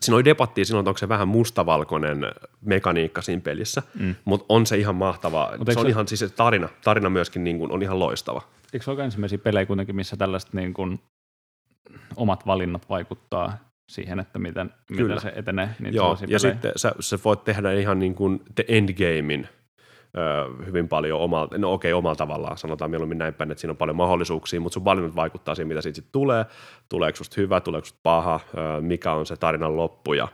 siinä oli debattia silloin, että onko se vähän mustavalkoinen mekaniikka siinä pelissä, mm. mutta on se ihan mahtavaa. Mut se on se- ihan, siis se tarina, tarina myöskin niin kuin, on ihan loistava. Eikö se ole ensimmäisiä pelejä kuitenkin, missä tällaiset niin kuin omat valinnat vaikuttaa siihen, että miten, Kyllä. miten se etenee? Niin Joo, ja pelejä. sitten sä, sä voit tehdä ihan niin kuin the endgamein ö, hyvin paljon omalla, no okei, omalla tavallaan, sanotaan mieluummin näin päin, että siinä on paljon mahdollisuuksia, mutta sun valinnat vaikuttaa siihen, mitä siitä sit tulee, tuleeko susta hyvä, tuleeko susta paha, ö, mikä on se tarinan loppu ja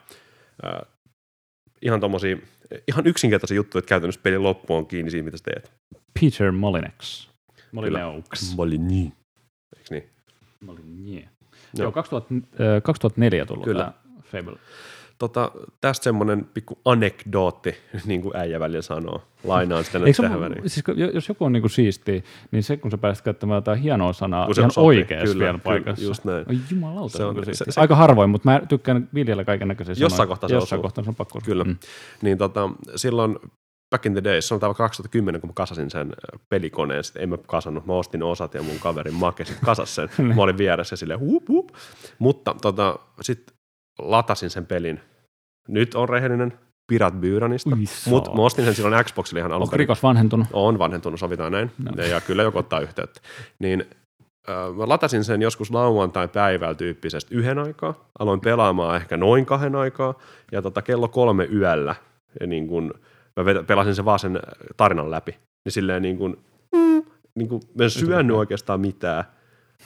ö, ihan tommosia, ihan yksinkertaisia juttuja, että käytännössä pelin loppu on kiinni siitä, mitä sä teet. Peter Molinex. Molineux. Molini. Eikö niin? Molinie. Joo. Joo, 2000, äh, 2004 tullut Kyllä. Fable. Tota, tästä semmoinen pikku anekdootti, niin kuin äijä välillä sanoo. Lainaan sitä nyt tähän väliin. siis, jos joku on niinku siistiä, niin se kun sä pääset käyttämään jotain hienoa sanaa Kun se ihan oikeassa Kyllä, vielä kyllä, paikassa. just näin. Oi jumalauta, Se on- on, se- se- Aika harvoin, mutta mä tykkään viljellä kaiken näköisiä Jossain kohtaa se Jossain kohtaa se on pakko. Kyllä. Mm. Niin tota, silloin back in the se on täällä 2010, kun mä kasasin sen ö, pelikoneen, sitten en mä kasannut, mä ostin osat ja mun kaverin Make sit kasas sen. mä olin vieressä silleen huup, huup. Mutta tota, sitten latasin sen pelin. Nyt on rehellinen Pirat Byranista, mutta mä ostin sen silloin Xboxille ihan alun Onko rikos vanhentunut? On vanhentunut, sovitaan näin. No. Ja kyllä joku ottaa yhteyttä. Niin äh, mä latasin sen joskus lauantai päivällä tyyppisesti yhden aikaa. Aloin pelaamaan ehkä noin kahden aikaa. Ja tota, kello kolme yöllä ja niin kun, mä pelasin sen vaan sen tarinan läpi. Niin silleen niin kun, mm, niin kun, mä en syönyt oikeastaan mitään.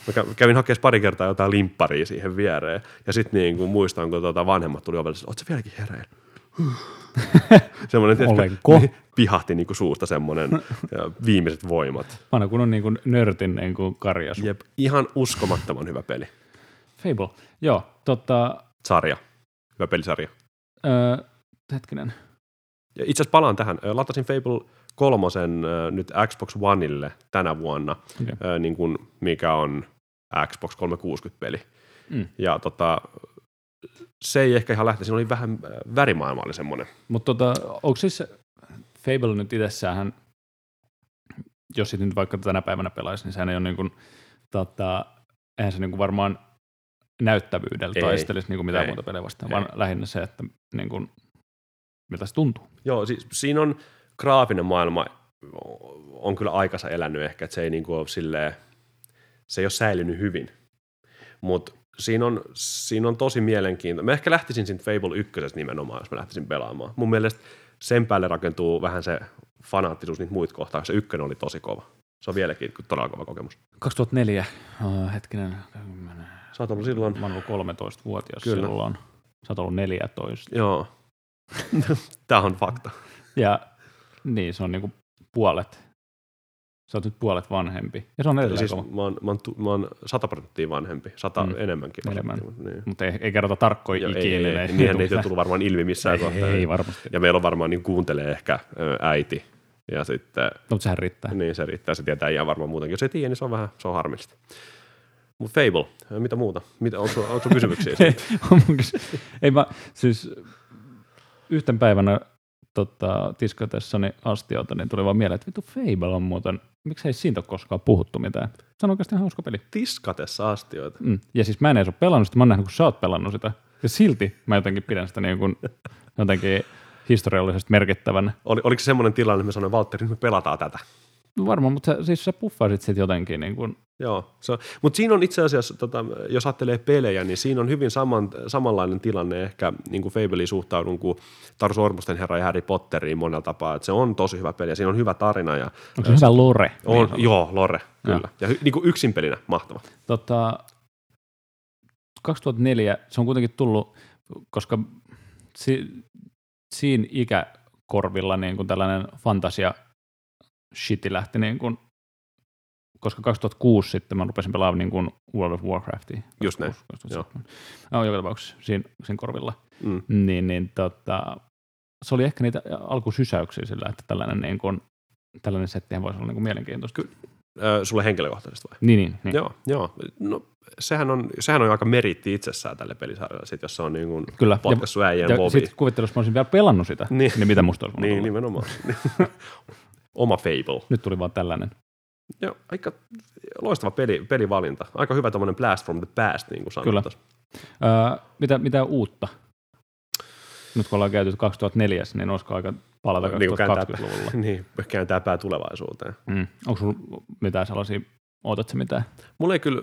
Mä kä- kävin hakemaan pari kertaa jotain limpparia siihen viereen. Ja sitten niin kun muistan, kun tota vanhemmat tuli ovelle, että oot sä vieläkin hereillä? semmoinen, tiedätkö, Olenko? niin pihahti niinku suusta semmoinen viimeiset voimat. Vanha kun on niin kuin nörtin niin kuin karjasu. Jep, ihan uskomattoman hyvä peli. Fable. Joo, tota, Sarja. Hyvä pelisarja. öö, hetkinen. Ja itse asiassa palaan tähän. Latasin Fable kolmosen nyt Xbox Oneille tänä vuonna, ö, niin kuin mikä on Xbox 360-peli. Mm. Ja tota, se ei ehkä ihan lähte, siinä oli vähän värimaailma oli semmoinen. Mutta tota, onko siis Fable nyt itsessään, jos sit nyt vaikka tänä päivänä pelaisi, niin sehän ei ole niin kuin, tota, eihän se niin kuin varmaan näyttävyydellä Ei. taistelisi niin kuin mitään Ei. muuta pelejä vastaan, Ei. vaan lähinnä se, että niin kuin, miltä se tuntuu. Joo, siis siinä on graafinen maailma on kyllä aikansa elänyt ehkä, että se ei niinku ole silleen, se ei ole säilynyt hyvin. Mutta siinä on, siinä on tosi mielenkiintoista. Mä ehkä lähtisin siitä Fable 1 nimenomaan, jos mä lähtisin pelaamaan. Mun mielestä sen päälle rakentuu vähän se fanaattisuus niitä muita kohtaa. Se ykkönen oli tosi kova. Se on vieläkin todella kova kokemus. 2004, oh, hetkinen, Sä oot ollut silloin, mä oon ollut 13-vuotias Kyllä. silloin. Sä oot ollut 14. joo. Tämä on fakta. Ja niin, se on niinku puolet. Sä oot nyt puolet vanhempi. Ja se on edelleen Siis kova. mä oon, mä, oon, tu- mä oon 100 prosenttia vanhempi, 100 Mm. mm. enemmänkin. Enemmän. Niin. Mutta ei, ei kerrota tarkkoja ikinä. ei, ei, ei, niinhän niitä ei tullut varmaan ilmi missään ei, kohtaa. ei, varmasti. Ja meillä on varmaan niin kuuntelee ehkä äiti. Ja sitten, Mutta sehän riittää. niin se riittää, se tietää ihan varmaan muutenkin. Jos ei tiedä, niin se on vähän, se on harmillista. Mutta Fable, mitä muuta? Mitä, onko, onko kysymyksiä? ei, on mun kysy- ei mä, siis yhten päivänä tota, tiskatessani astioita, niin tuli vaan mieleen, että vittu Fable on muuten, miksei siitä ole koskaan puhuttu mitään. Se on oikeasti hauska peli. Tiskatessa astioita. Mm. Ja siis mä en edes ole pelannut sitä, mä oon nähnyt, kun sä oot pelannut sitä. Ja silti mä jotenkin pidän sitä niin kuin jotenkin historiallisesti merkittävänä. Oli, oliko se semmoinen tilanne, että mä sanoin, Valtteri, nyt me pelataan tätä? No varmaan, mutta sä, siis sä puffasit sit jotenkin niin kuin, Joo, se on, mutta siinä on itse asiassa, tota, jos ajattelee pelejä, niin siinä on hyvin saman, samanlainen tilanne ehkä niin kuin Fableen suhtaudun kuin Taru Ormusten herra ja Harry Potteriin monella tapaa, että se on tosi hyvä peli ja siinä on hyvä tarina ja onko se hyvä lore? on, Niin joo, Lore, Joo. kyllä. Ja hy, niin kuin yksin pelinä mahtava. Tota, 2004 se on kuitenkin tullut, koska si, siinä ikäkorvilla niin kuin tällainen fantasia shiti lähti niin kuin, koska 2006 sitten mä rupesin pelaamaan niin kuin World of Warcraftia. Just näin, 2007. No, joka tapauksessa siinä, siinä korvilla. Mm. Niin, niin tota, se oli ehkä niitä alkusysäyksiä sillä, että tällainen, niin kuin, tällainen settihän voisi olla niin kuin mielenkiintoista. Kyllä. Ö, sulle henkilökohtaisesti vai? Niin, niin, niin. Joo, joo. No, sehän on, sehän on aika meritti itsessään tälle pelisarjalle, sit, jos se on niin kuin Kyllä. potkassu äijän Ja bobi. sitten kuvittelin, jos mä olisin vielä pelannut sitä, Niin. niin, mitä musta olisi Niin, tulla. nimenomaan. Oma Fable. Nyt tuli vaan tällainen. Joo, aika loistava peli, pelivalinta. Aika hyvä tämmöinen blast from the past, niin kuin Kyllä. sanotaan. Öö, mitä, mitä uutta? Nyt kun ollaan käyty 2004, niin olisiko aika palata Niin kuin kääntää, 2020-luvulla? niin, kääntää pää tulevaisuuteen. Mm. Onko sulla mitään sellaisia, ootatko mitään? Mulla ei kyllä,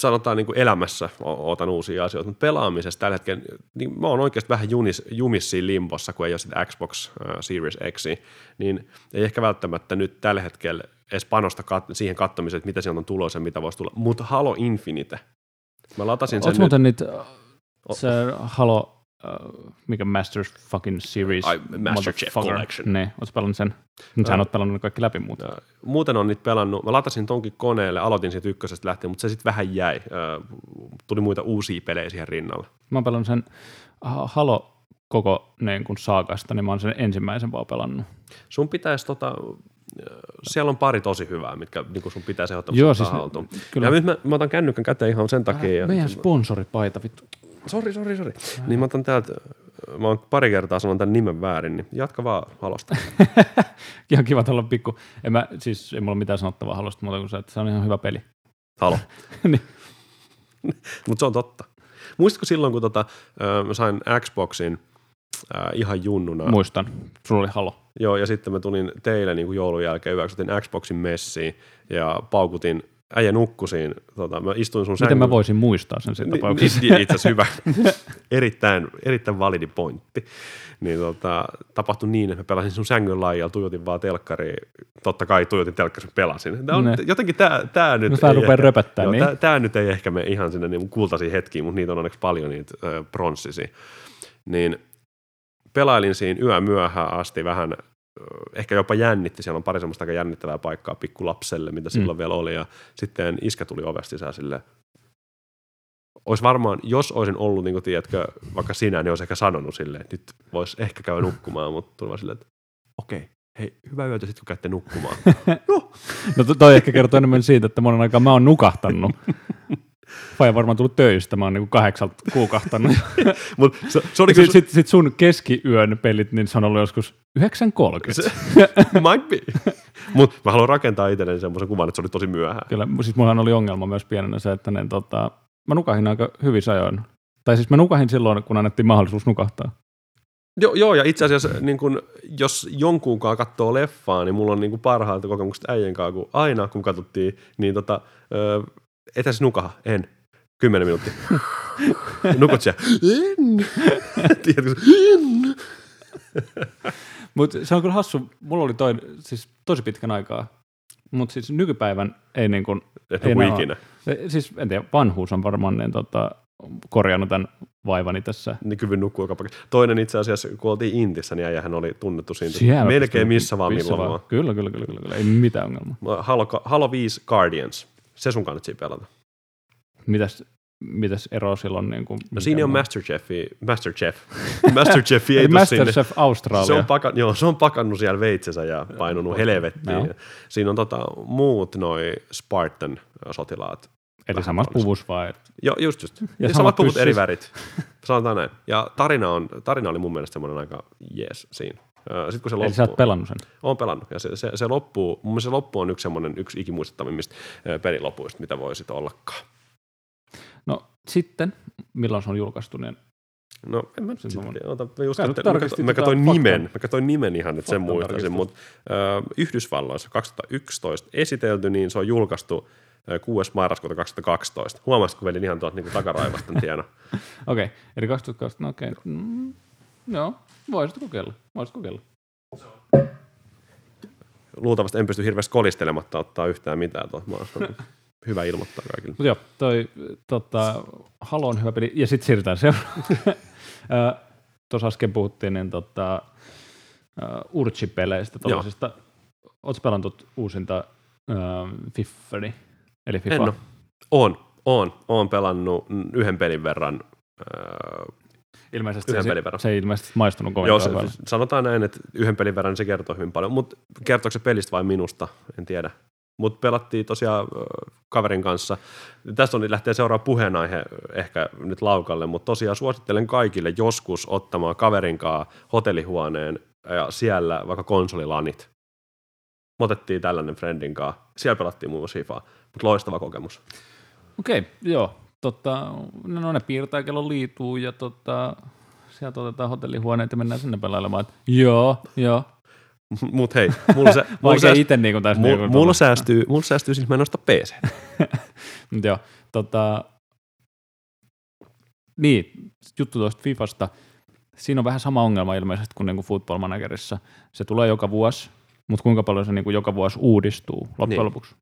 sanotaan niin kuin elämässä o- ootan uusia asioita, mutta pelaamisessa tällä hetkellä, niin mä oon oikeasti vähän junis, jumis siinä limbossa, kun ei ole sitä Xbox äh, Series X, niin ei ehkä välttämättä nyt tällä hetkellä edes panosta kat- siihen katsomiseen, että mitä sieltä on tulossa ja mitä voisi tulla. Mutta Halo Infinite. Mä latasin sen Oletko nyt. muuten niitä, se Halo, uh, mikä Masters fucking Series? Ai, Master Chief motherfucker. Collection. Niin, oletko pelannut sen? Nyt sä Ää. oot pelannut ne kaikki läpi muuten. Ja Muuten on niitä pelannut. Mä latasin tonkin koneelle, aloitin siitä ykkösestä lähtien, mutta se sitten vähän jäi. Ö, Tuli muita uusia pelejä siihen rinnalle. Mä oon pelannut sen Ha- Halo koko niin kun saakasta, niin mä oon sen ensimmäisen vaan pelannut. Sun pitäisi tota, siellä on pari tosi hyvää, mitkä niin sun pitäisi ehdottomasti Joo, ottaa siis haltuun. kyllä. Ja nyt mä, mä otan kännykän käteen ihan sen takia. Ja, Meidän sponsoripaita, vittu. Sori, sori, sori. Niin mä otan täältä, mä oon pari kertaa sanon tämän nimen väärin, niin jatka vaan halosta. Ihan kiva olla pikku. En mä, siis ei mulla ole mitään sanottavaa Halosta muuta kuin se, että se on ihan hyvä peli. Halo. Niin. Mutta se on totta. Muistatko silloin, kun tota, mä sain Xboxin äh, ihan junnuna. Muistan, sulla oli Halo. Joo, ja sitten mä tulin teille niin kuin joulun jälkeen yöksi, otin Xboxin messiin ja paukutin, äijä nukkusiin, tota, mä istuin sun Miten mä voisin muistaa sen siinä tapauksessa? ni- Itse asiassa hyvä. erittäin, erittäin validi pointti. Niin tota, tapahtui niin, että mä pelasin sun sängyn laajalla, tuijotin vaan telkkariin. Totta kai tuijotin telkkarin pelasin. Tää on, Ne. jotenkin tää, tää nyt... Vähän ei rupeaa ehkä- röpöttää, joo, niin? tää, tää, nyt ei ehkä mene ihan sinne niin kultaisiin hetkiin, mutta niitä on onneksi paljon niitä ö, pronssisia. Niin pelailin siinä yö myöhään asti vähän, ehkä jopa jännitti, siellä on pari semmoista aika jännittävää paikkaa pikkulapselle, mitä silloin Mm. vielä oli, ja sitten iskä tuli ovesta sisään silleen, olisi varmaan, jos olisin ollut, niin kuin tiedätkö, vaikka sinä, niin olisi ehkä sanonut silleen, että nyt voisi ehkä käydä nukkumaan, mutta tuli vaan silleen, että okei, okay, hei, hyvää yötä sitten, kun käytte nukkumaan. No to- toi ehkä kertoo enemmän siitä, että monen aikaa mä oon nukahtanut. Vai varmaan tullut töistä, mä oon niinku kahdeksalta kuukahtanut. Mut se, se oli Sitten sit, sit sun keskiyön pelit, niin se on ollut joskus 9.30. se, might be. Mutta mä haluan rakentaa itselleni semmoisen kuvan, että se oli tosi myöhään. Kyllä, siis mullahan oli ongelma myös pienenä se, että ne, tota, mä nukahin aika hyvissä ajoin. Tai siis mä nukahin silloin, kun annettiin mahdollisuus nukahtaa. Joo, joo, ja itse asiassa niin kun, jos jonkunkaan katsoo leffaa, niin mulla on niin kun parhaita kokemukset äijän kanssa, kun aina kun katsottiin, niin tota, ö, etäs nukaha, en. Kymmenen minuuttia. Nukut siellä, en. Tiedätkö, en. Mutta se on kyllä hassu. Mulla oli toi, siis tosi pitkän aikaa. Mutta siis nykypäivän ei niin kuin, Et Ei ikinä. siis en tiedä, vanhuus on varmaan niin, tota, korjannut tämän vaivani tässä. Niin kyvyn nukkua joka paikassa. Toinen itse asiassa, kun oltiin Intissä, niin äijähän oli tunnettu siitä Siellä melkein missä vaan missä milloin vaan. Kyllä, kyllä, kyllä, kyllä, kyllä, ei mitään ongelmaa. Halo, Halo 5 Guardians. Se sun kannattaa pelata. Mitäs, mitäs ero silloin? Niin kuin, No siinä on Masterchefi, Masterchef. Masterchefi ei. Masterchef Australia. Se on, paka, joo, se on pakannut siellä veitsensä ja painunut helvettiin. Joo. Siinä on tota, muut noi Spartan sotilaat. Eli samassa puolessa. puvussa vai? Joo, just just. Ja, samat samat puvut eri värit. Sanotaan näin. Ja tarina, on, tarina oli mun mielestä semmoinen aika jees siinä. Sitten kun se Eli sä oot pelannut sen. on pelannut. Ja se, se, se loppuu, mun mielestä se loppu on yksi semmoinen yksi ikimuistettavimmista ö, pelin lopuista, mitä voi sitten ollakaan. No sitten, milloin se on julkaistu, niin No en mä nyt Sen sitten mä- tiedä. Ota, just katsoin, mä, tarkasti katsoin, mä katsoin faktan- nimen, mä katsoin nimen ihan, että sen muistaisin, mutta Yhdysvalloissa 2011 esitelty, niin se on julkaistu ö, 6. marraskuuta 2012. Huomasitko, kun vedin ihan tuolta niin takaraivasta tiedä. okei, okay. eli 2020, no okei. Okay. Mm, joo, voisit kokeilla, voisit kokeilla. Luultavasti en pysty hirveästi kolistelematta ottaa yhtään mitään tuolta maasta. Hyvä ilmoittaa kaikille. Mutta joo, toi tota, Halo on hyvä peli. Ja sitten siirrytään seuraavaan. Tuossa äsken puhuttiin niin tota, uh, Urchi-peleistä, tuollaisista. Oletko pelannut uusinta uh, Fiffani? Eli FIFA? En ole. Oon, oon, oon pelannut yhden pelin verran. Ilmeisesti Yhden se, pelin verran. se ei ilmeisesti maistunut kovin Joo, se, sanotaan näin, että yhden pelin verran se kertoo hyvin paljon, mutta kertooko se pelistä vai minusta, en tiedä. Mutta pelattiin tosiaan kaverin kanssa. Tästä on, lähtee seuraava puheenaihe ehkä nyt laukalle, mutta tosiaan suosittelen kaikille joskus ottamaan kaverin kanssa hotellihuoneen ja siellä vaikka konsolilanit. Me otettiin tällainen friendin kanssa. Siellä pelattiin muun muassa mutta loistava kokemus. Okei, joo. Tota, no, ne piirtää kello liituu ja tota, sieltä otetaan hotellihuoneet ja mennään sinne pelailemaan. Et, joo, joo. Mutta hei, mulla, se, mulla, Vaikea säästyy, itse niin tässä mulla, niin mulla, säästyy, mulla säästyy siis mä en osta PC. Mut joo, tota, niin, juttu tuosta Fifasta. Siinä on vähän sama ongelma ilmeisesti kuin niinku Football Managerissa. Se tulee joka vuosi, mutta kuinka paljon se niinku joka vuosi uudistuu loppujen Niin. lopuksi?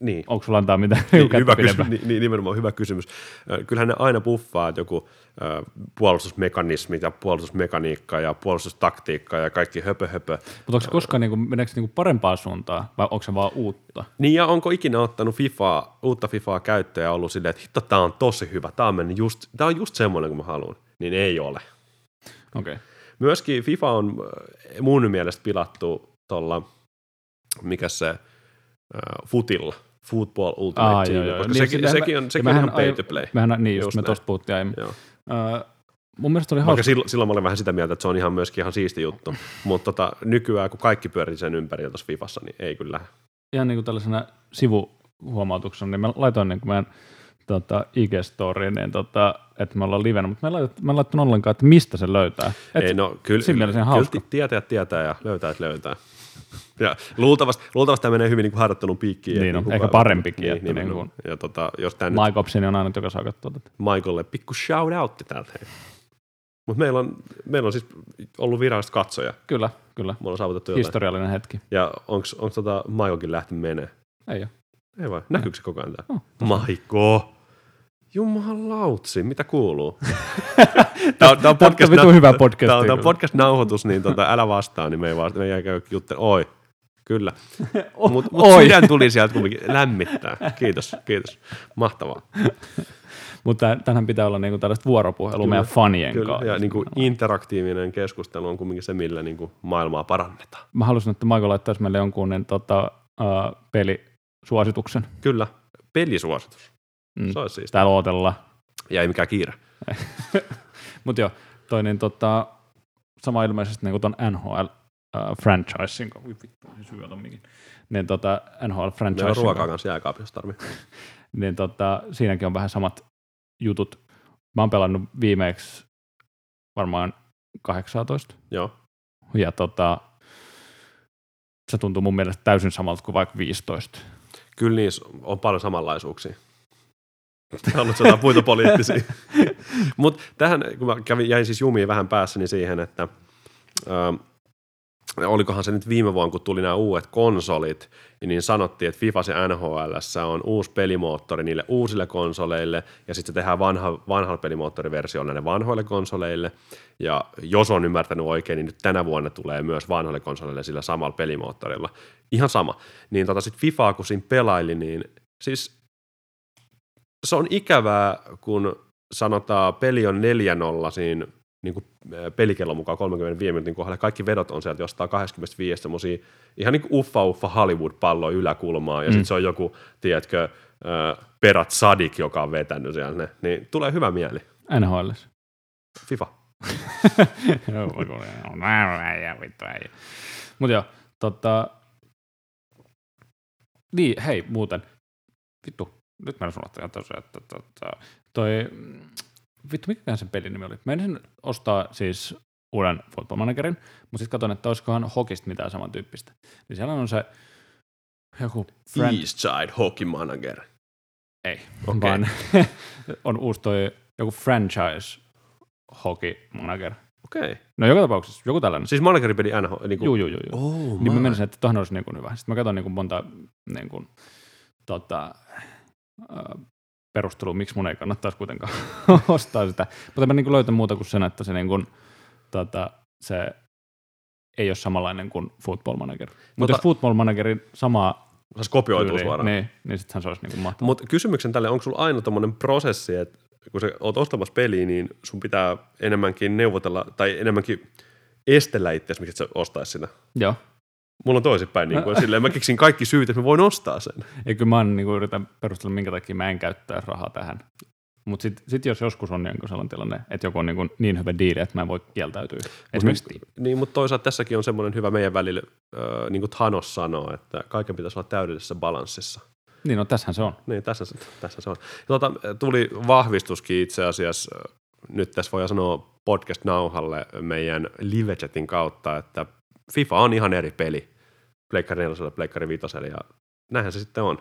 Niin. Onko sulla antaa mitään Niin, hyvä kysymys, niin, nimenomaan hyvä kysymys. Kyllähän ne aina puffaa että joku ö, puolustusmekanismit ja puolustusmekaniikka ja puolustustaktiikka ja kaikki höpö höpö. Mutta onko se koskaan, niinku, meneekö se niinku parempaan suuntaan vai onko se vaan uutta? Niin ja onko ikinä ottanut FIFAa, uutta FIFAa käyttöön ja ollut silleen, että hitto, tää on tosi hyvä, tää on, mennyt just, tää on just semmoinen kuin mä haluan. Niin ei ole. Okei. Okay. Myöskin FIFA on mun mielestä pilattu tuolla, mikä se, äh, futilla, Football Ultimate Aa, Team, joo, joo. koska Niin, sekin, sitä- sekin on, sekin on ihan pay to play. Mehän, niin just, Just me tuosta puhuttiin aiemmin. Joo. Öö, mun mielestä oli Vaikka hauska. silloin, silloin mä olin vähän sitä mieltä, että se on ihan myöskin ihan siisti juttu. Mutta tota, nykyään, kun kaikki pyörii sen ympärillä tuossa Fifassa, niin ei kyllä. ihan niin kuin tällaisena sivuhuomautuksena, niin mä laitoin niin kuin meidän tota, IG-storiin, niin tota, että me ollaan livenä, mutta mä en laitettu, mä en laittanut ollenkaan, että mistä se löytää. Et, ei, no, kyllä, siinä kyllä hauska. tietäjät tietää ja löytäjät löytää. Ja luultavasti, luultavasti tämä menee hyvin niin kuin harjoittelun piikkiin. Niin että on, kuka- ehkä parempikin, Niin, niin, niin niin, kuin- ja tota, jos tämä nyt Mike Opsini on ainut, joka saa katsoa tätä. Michaelille pikku shout out täältä. Mutta meillä on, meillä on siis ollut virallista katsoja. Kyllä, kyllä. Me ollaan saavutettu jotain. Historiallinen hetki. Ja onko tota Michaelkin lähtenyt menee? Ei ole. Ei vai? Näkyykö se koko ajan tää? Oh, Maiko! Jumalautsi, mitä kuuluu? Tämä on, on podcast, vitu hyvä podcast, Tämä on, tää on podcast-nauhoitus, niin tota, älä vastaa, niin me ei, vasta, me ei käy juttele. Oi, kyllä. Mutta mut sydän tuli sieltä kumminkin lämmittää. Kiitos, kiitos. Mahtavaa. Mutta tänhän pitää olla niinku tällaista vuoropuhelua Kyllä, meidän fanien Kyllä, kanssa. ja niin kuin interaktiivinen keskustelu on kumminkin se, millä niin kuin maailmaa parannetaan. Mä haluaisin, että Michael laittaisi meille jonkun niin, tota, uh, pelisuosituksen. Kyllä, pelisuositus. Mm. Se olisi siis. Täällä odotellaan. Ja ei mikään kiire. Mutta joo, toi niin, tota, sama ilmeisesti niin kuin ton NHL uh, franchisein, ui vittu, se syö tomminkin. Niin tota, NHL Meillä on ruokaa kanssa jääkaapissa, jos tarvii. niin tota, siinäkin on vähän samat jutut. Mä oon pelannut viimeksi varmaan 18. Joo. Ja tota, se tuntuu mun mielestä täysin samalta kuin vaikka 15. Kyllä niissä on paljon samanlaisuuksia. Haluatko jotain puita poliittisia? Mutta tähän, kun mä kävin, jäin siis jumiin vähän päässäni siihen, että ö, olikohan se nyt viime vuonna, kun tuli nämä uudet konsolit, niin sanottiin, että FIFA ja NHL on uusi pelimoottori niille uusille konsoleille, ja sitten se tehdään vanha, vanhalla pelimoottoriversiolla näille vanhoille konsoleille, ja jos on ymmärtänyt oikein, niin nyt tänä vuonna tulee myös vanhoille konsoleille sillä samalla pelimoottorilla. Ihan sama. Niin tota sitten FIFA, kun siinä pelaili, niin siis se on ikävää, kun sanotaan peli on 4-0 siinä niin kuin pelikellon mukaan 35 minuutin kohdalla. Kaikki vedot on sieltä jostain 25 semmoisia ihan niin kuin uffa uffa Hollywood-palloa yläkulmaa ja mm. sitten se on joku, tiedätkö, Perat Sadik, joka on vetänyt siellä ne, niin tulee hyvä mieli. NHL. FIFA. Mutta joo, tota, niin, hei, muuten, vittu, nyt mä en unohtanut tosiaan, että tota, toi, vittu, mikä sen pelin nimi oli? Mä ensin ostaa siis uuden Football Managerin, mutta sitten katson, että olisikohan Hokista mitään samantyyppistä. Niin siellä on se joku... Friend... Eastside Hockey Manager. Ei, okay. vaan on uusi toi joku franchise Hockey Manager. Okei. Okay. No joka tapauksessa, joku tällainen. Siis manageripeli NHL? Niin kuin... Juu, juu, juu. Oh, niin mä menisin, että tohon olisi niin kuin hyvä. Sitten mä katson niin kuin monta niin kuin, tota, perustelua, miksi mun ei kannattaisi kuitenkaan ostaa sitä. Mutta mä niin löytän muuta kuin sen, että se, niin kuin, tota, se ei ole samanlainen kuin Football Manager. Mutta Mutta jos Football Managerin samaa Saisi kopioitua suoraan. Niin, niin sittenhän se olisi niin mahtavaa. Mutta kysymyksen tälle, onko sulla aina tämmöinen prosessi, että kun sä oot ostamassa peliä, niin sun pitää enemmänkin neuvotella tai enemmänkin estellä itse, miksi sä ostaisi sitä? Joo. Mulla on toisinpäin, niin kuin, silleen, mä keksin kaikki syyt, että mä voin ostaa sen. Eikö mä niin kuin, yritän perustella, minkä takia mä en käyttää rahaa tähän. Mutta sitten sit jos joskus on niin sellainen tilanne, että joku on niin, niin hyvä diili, että mä en voi kieltäytyä. Esimerkiksi niin, niin, mutta toisaalta tässäkin on semmoinen hyvä meidän välillä, äh, niin kuin Thanos sanoo, että kaiken pitäisi olla täydellisessä balanssissa. Niin, no tässähän se on. Niin, tässä, tässä se on. Tuota, tuli vahvistuskin itse asiassa, nyt tässä voi sanoa podcast-nauhalle meidän live-chatin kautta, että FIFA on ihan eri peli Pleikkari 4, Pleikkari 5 ja näinhän se sitten on.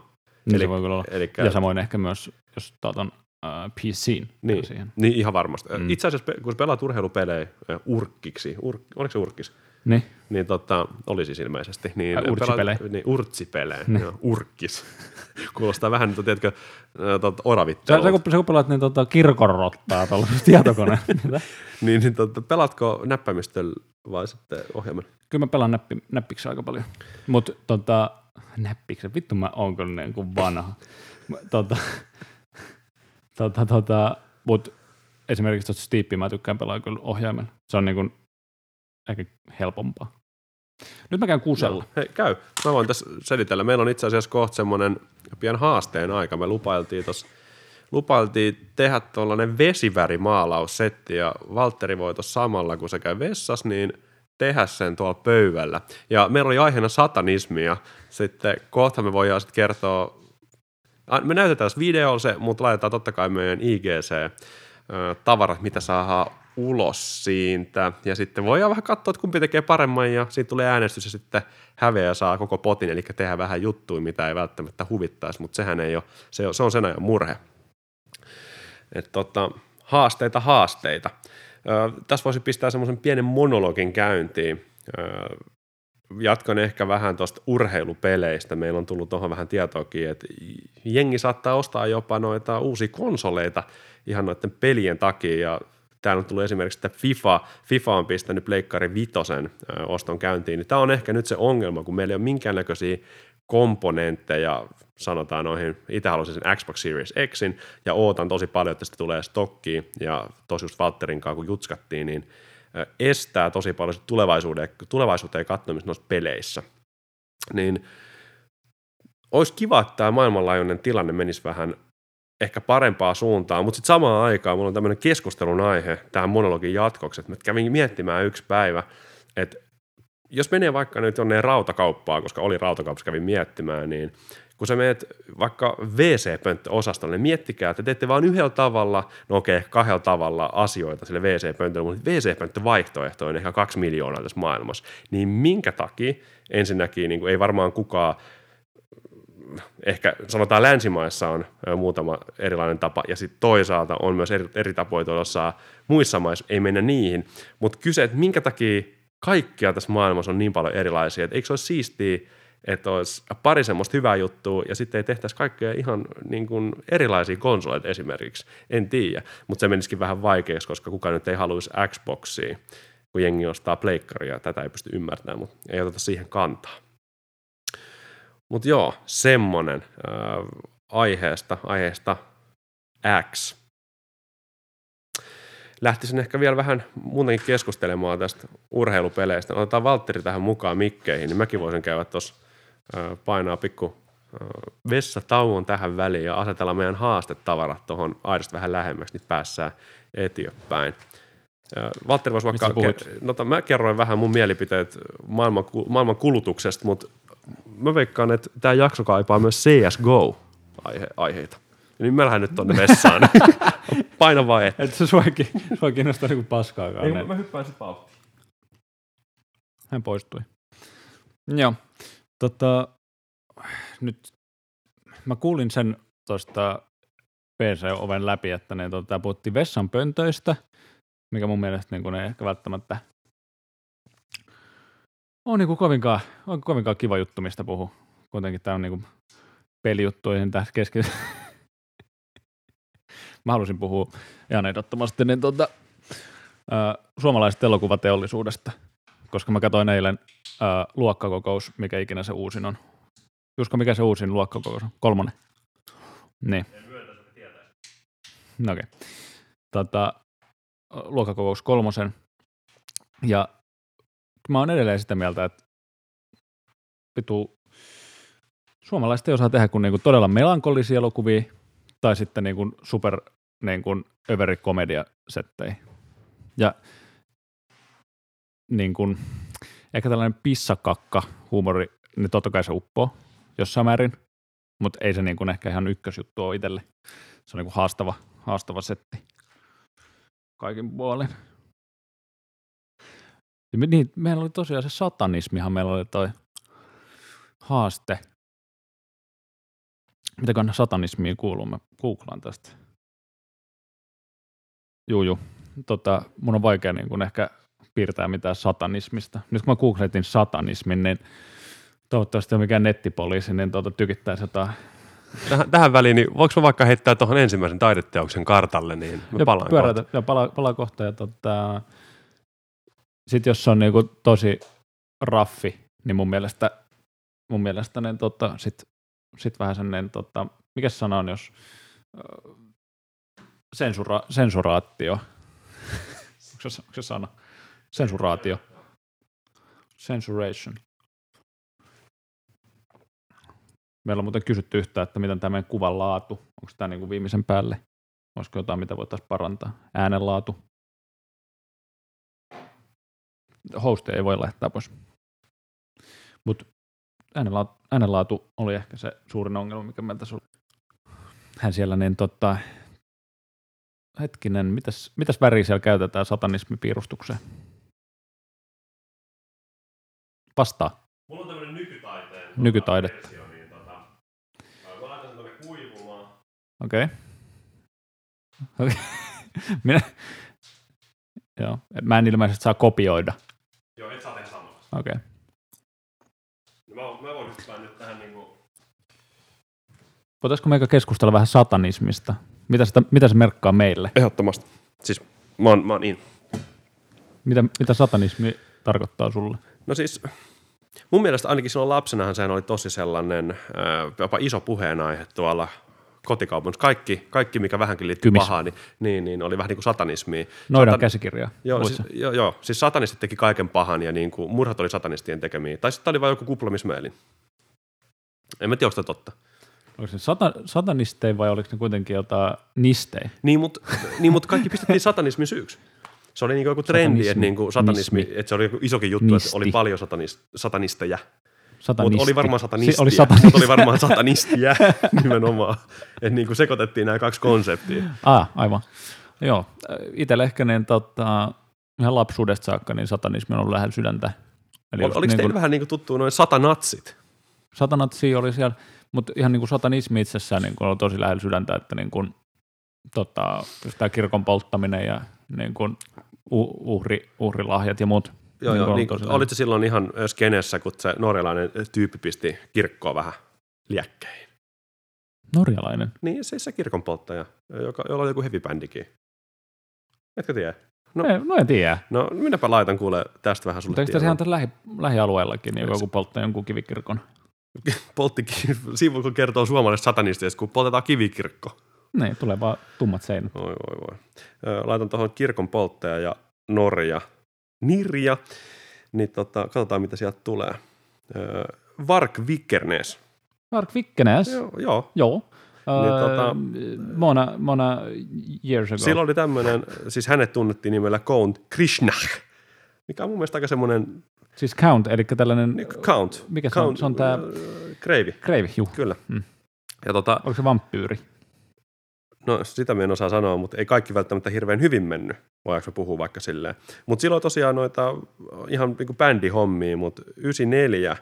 Niin eli, se voi kyllä olla. Elikkä, ja samoin ehkä myös, jos tuotan uh, PCin. Niin, siihen. niin, ihan varmasti. Mm. Itse asiassa, kun pelaat urheilupelejä urkkiksi, ur, oliko se urkkis? Niin. Niin tota, oli siis ilmeisesti. Niin, Ai, urtsipelejä. Pelaat, niin, urtsipelejä, niin. joo, urkkis. Kuulostaa vähän, että tiedätkö, tota, oravittelua. Se, se, kun, se, kun pelaat niin tota, kirkonrottaa tuolla tietokoneen. niin, niin tota, pelaatko näppäimistöllä vai sitten ohjelman? Kyllä mä pelaan näppi, näppiksi aika paljon. Mutta tota, näppiksi, vittu mä oon kyllä niin kuin vanha. tota, tota, tota, mut esimerkiksi tuosta Steepia mä tykkään pelaa kyllä ohjaimen. Se on niin kuin ehkä helpompaa. Nyt mä käyn kusella. Hei, käy. Mä voin tässä selitellä. Meillä on itse asiassa kohta semmoinen pian haasteen aika. Me lupailtiin tuossa lupailtiin tehdä tuollainen vesivärimaalaussetti ja Valtteri voi tuossa samalla, kun se käy vessassa, niin tehdä sen tuolla pöydällä. Ja meillä oli aiheena satanismi ja sitten kohta me voidaan sitten kertoa, me näytetään tässä videolla se, mutta laitetaan totta kai meidän IGC tavarat, mitä saa ulos siitä. Ja sitten voidaan vähän katsoa, että kumpi tekee paremman ja siitä tulee äänestys ja sitten häveä saa koko potin, eli tehdä vähän juttuja, mitä ei välttämättä huvittaisi, mutta sehän ei ole, se, se on sen ajan murhe. Et tota, haasteita, haasteita. Ö, tässä voisi pistää semmoisen pienen monologin käyntiin. Ö, jatkan ehkä vähän tuosta urheilupeleistä. Meillä on tullut tuohon vähän tietoakin, että jengi saattaa ostaa jopa noita uusia konsoleita ihan noiden pelien takia ja täällä on tullut esimerkiksi, että FIFA, FIFA on pistänyt Pleikkari Vitosen oston käyntiin, niin tämä on ehkä nyt se ongelma, kun meillä ei ole minkäännäköisiä komponentteja, sanotaan noihin, itse haluaisin sen Xbox Series Xin, ja ootan tosi paljon, että sitä tulee stokkiin, ja tosi just Valtterin kanssa, kun jutskattiin, niin estää tosi paljon tulevaisuuteen, tulevaisuuteen katsomista noissa peleissä. Niin olisi kiva, että tämä maailmanlaajuinen tilanne menisi vähän ehkä parempaa suuntaan, mutta sitten samaan aikaan mulla on tämmöinen keskustelun aihe tähän monologin jatkoksi, että mä kävin miettimään yksi päivä, että jos menee vaikka nyt jonne rautakauppaan, koska oli rautakaupassa kävin miettimään, niin kun sä menet vaikka WC-pönttö-osastolle, niin miettikää, että teette vain yhdellä tavalla, no okei, kahdella tavalla asioita sille WC-pöntölle, mutta WC-pönttö-vaihtoehto on ehkä kaksi miljoonaa tässä maailmassa. Niin minkä takia ensinnäkin niin ei varmaan kukaan ehkä sanotaan länsimaissa on muutama erilainen tapa, ja sitten toisaalta on myös eri, eri tapoja tuossa muissa maissa, ei mennä niihin, mutta kyse, että minkä takia kaikkia tässä maailmassa on niin paljon erilaisia, että eikö se olisi siistiä, että olisi pari semmoista hyvää juttua ja sitten ei tehtäisi kaikkea ihan niin kuin erilaisia konsoleita esimerkiksi. En tiedä, mutta se menisikin vähän vaikeaksi, koska kukaan nyt ei haluaisi Xboxia, kun jengi ostaa pleikkaria. Tätä ei pysty ymmärtämään, mutta ei oteta siihen kantaa. Mutta joo, semmonen äh, aiheesta, aiheesta X. Lähtisin ehkä vielä vähän muutenkin keskustelemaan tästä urheilupeleistä. Otetaan Valtteri tähän mukaan mikkeihin, niin mäkin voisin käydä tuossa äh, painaa pikku äh, vessatauon tähän väliin ja asetella meidän haastetavarat tuohon aidosti vähän lähemmäksi, niin päässään eteenpäin. Valtteri voisi vaikka, no, mä kerroin vähän mun mielipiteet maailman, maailman kulutuksesta, mutta mä veikkaan, että tämä jakso kaipaa myös CSGO-aiheita. Niin mä lähden nyt tonne vessaan. Paina vaan et. Et se suokin, sua kiinnostaa niinku paskaakaan. Ei, mä hyppään sit vauhtiin. Hän poistui. Joo. Tota, nyt mä kuulin sen tuosta PC-oven läpi, että ne tota, puhuttiin vessan pöntöistä, mikä mun mielestä niin ei ehkä välttämättä on niin kuin kovinkaan, on kovinkaan kiva juttu, mistä puhuu. Kuitenkin tämä on niin kuin pelijuttu, ei tässä kesken. Mä halusin puhua ihan ehdottomasti niin tuota, äh, suomalaisesta elokuvateollisuudesta, koska mä katsoin eilen äh, luokkakokous, mikä ikinä se uusin on. Jusko, mikä se uusin luokkakokous on? Kolmonen. Niin. No okei. Okay. Tota, luokkakokous kolmosen. Ja mä oon edelleen sitä mieltä, että vitu, suomalaiset ei osaa tehdä kuin niinku todella melankolisia elokuvia tai sitten niinku super niinku överi komediasettejä. Ja niin kuin, ehkä tällainen pissakakka huumori, niin totta kai se uppoo jossain määrin, mutta ei se niin kuin ehkä ihan ykkösjuttu ole itselle. Se on niin kuin haastava, haastava setti kaikin puolin. Niin, meillä oli tosiaan se satanismihan, meillä oli toi haaste. Mitäkään satanismiin kuuluu? Mä googlaan tästä. Juu, juu. Tota, mun on vaikea niin kun ehkä piirtää mitään satanismista. Nyt kun mä googletin satanismin, niin toivottavasti on mikään nettipoliisi, niin tuota tykittäisi jotain Tähän, tähän väliin, niin voiko mä vaikka heittää tuohon ensimmäisen taideteoksen kartalle, niin mä palaan pyörätä, kohta. Ja pala, palaa kohta. Ja tota, sitten jos se on niinku tosi raffi, niin mun mielestä, mun mielestä niin tota, sit, sit vähän sellainen, tota, mikä sana on, jos sensura, sensuraatio, onko se, onko se sana? Sensuraatio. Censuration. Meillä on muuten kysytty yhtä, että miten tämä meidän kuvan laatu, onko tämä niin kuin viimeisen päälle, olisiko jotain, mitä voitaisiin parantaa. Äänenlaatu, hostia ei voi laittaa pois. Mutta äänenlaatu, äänenlaatu oli ehkä se suurin ongelma, mikä meiltä oli. Hän siellä niin tota, hetkinen, mitäs, mitäs väriä siellä käytetään satanismipiirustukseen? Vastaa. Mulla on tämmöinen nykytaiteen. Nykytaidetta. Versio, niin tota, mä laitan sen tuonne kuivumaan. Okei. Okay. okay. Minä, Joo. Mä en ilmeisesti saa kopioida. Joo, et saa tehdä samalla. Okei. Okay. Mä, mä voin nyt tähän niinku... Voitaisiko meikä keskustella vähän satanismista? Mitä, sitä, mitä se merkkaa meille? Ehdottomasti. Siis mä oon, mä oon in. Mitä, mitä satanismi tarkoittaa sulle? No siis mun mielestä ainakin silloin lapsenahan sehän oli tosi sellainen jopa iso puheenaihe tuolla kotikaupungissa. Kaikki, kaikki, mikä vähänkin liittyy Kymis. pahaan, niin, niin, niin, oli vähän niin kuin satanismia. Noidan Satan... käsikirja. Joo, siis, joo, joo, siis satanistit teki kaiken pahan ja niin kuin, murhat oli satanistien tekemiä. Tai sitten oli vain joku kupla, missä En mä tiedä, onko totta. Oliko se sata, satanisteja vai oliko ne kuitenkin jotain nistejä? Niin, mutta niin, mut kaikki pistettiin satanismin syyksi. Se oli niin joku trendi, että, niin kuin satanismi, että se oli joku isokin juttu, Nisti. että oli paljon satanist, satanisteja. Mutta oli varmaan satanistia. Si- oli satanistia. Mut oli varmaan satanistia nimenomaan. Että niin kuin sekoitettiin nämä kaksi konseptia. Ah, aivan. Joo, itsellä ehkä niin, tota, ihan lapsuudesta saakka niin satanismi on ollut lähellä sydäntä. Eli Ol, oliko niin teillä vähän niin kuin tuttu noin satanatsit? Satanatsi oli siellä, mutta ihan niin kuin satanismi itsessään niin kuin on tosi lähellä sydäntä, että niin kuin, tota, tämä kirkon polttaminen ja niin kuin uhri, uhrilahjat ja muut Joo, Niin joo. Niin, tosi olit se silloin ihan skenessä, kun se norjalainen tyyppi pisti kirkkoa vähän liekkeihin? Norjalainen. Niin, se, se kirkon polttaja, joka, jolla oli joku heavy-bändikin. Etkö tiedä? No. Ei, no en tiedä. No, minäpä laitan kuule tästä vähän sulle Mutta eikö tässä lähi, lähialueellakin niin joku polttaa jonkun kivikirkon? Polttikin, sivu kun kertoo suomalaisesta satanistista, kun poltetaan kivikirkko. Niin, tulee vaan tummat seinät. Oi, voi, voi. Laitan tuohon kirkon polttaja ja Norja, Nirja, niin tota, katsotaan mitä sieltä tulee. Ö, Vark Vikernes. Mark Vikkenäs. Joo, joo. Joo. Niin, Öö, tota- mona, mona years ago. Silloin oli tämmöinen, siis hänet tunnettiin nimellä Count Krishna, mikä on mun mielestä aika semmoinen Siis Count, eli tällainen niin, Count. Mikä se on? Count, Se on tää- ö, Kreivi, kreivi, juu. kyllä. Mm. Ja tota, Onko se vampyyri? No sitä me en osaa sanoa, mutta ei kaikki välttämättä hirveän hyvin mennyt, voidaanko me puhua vaikka silleen. Mutta silloin tosiaan noita ihan niin bändihommia, mutta 94,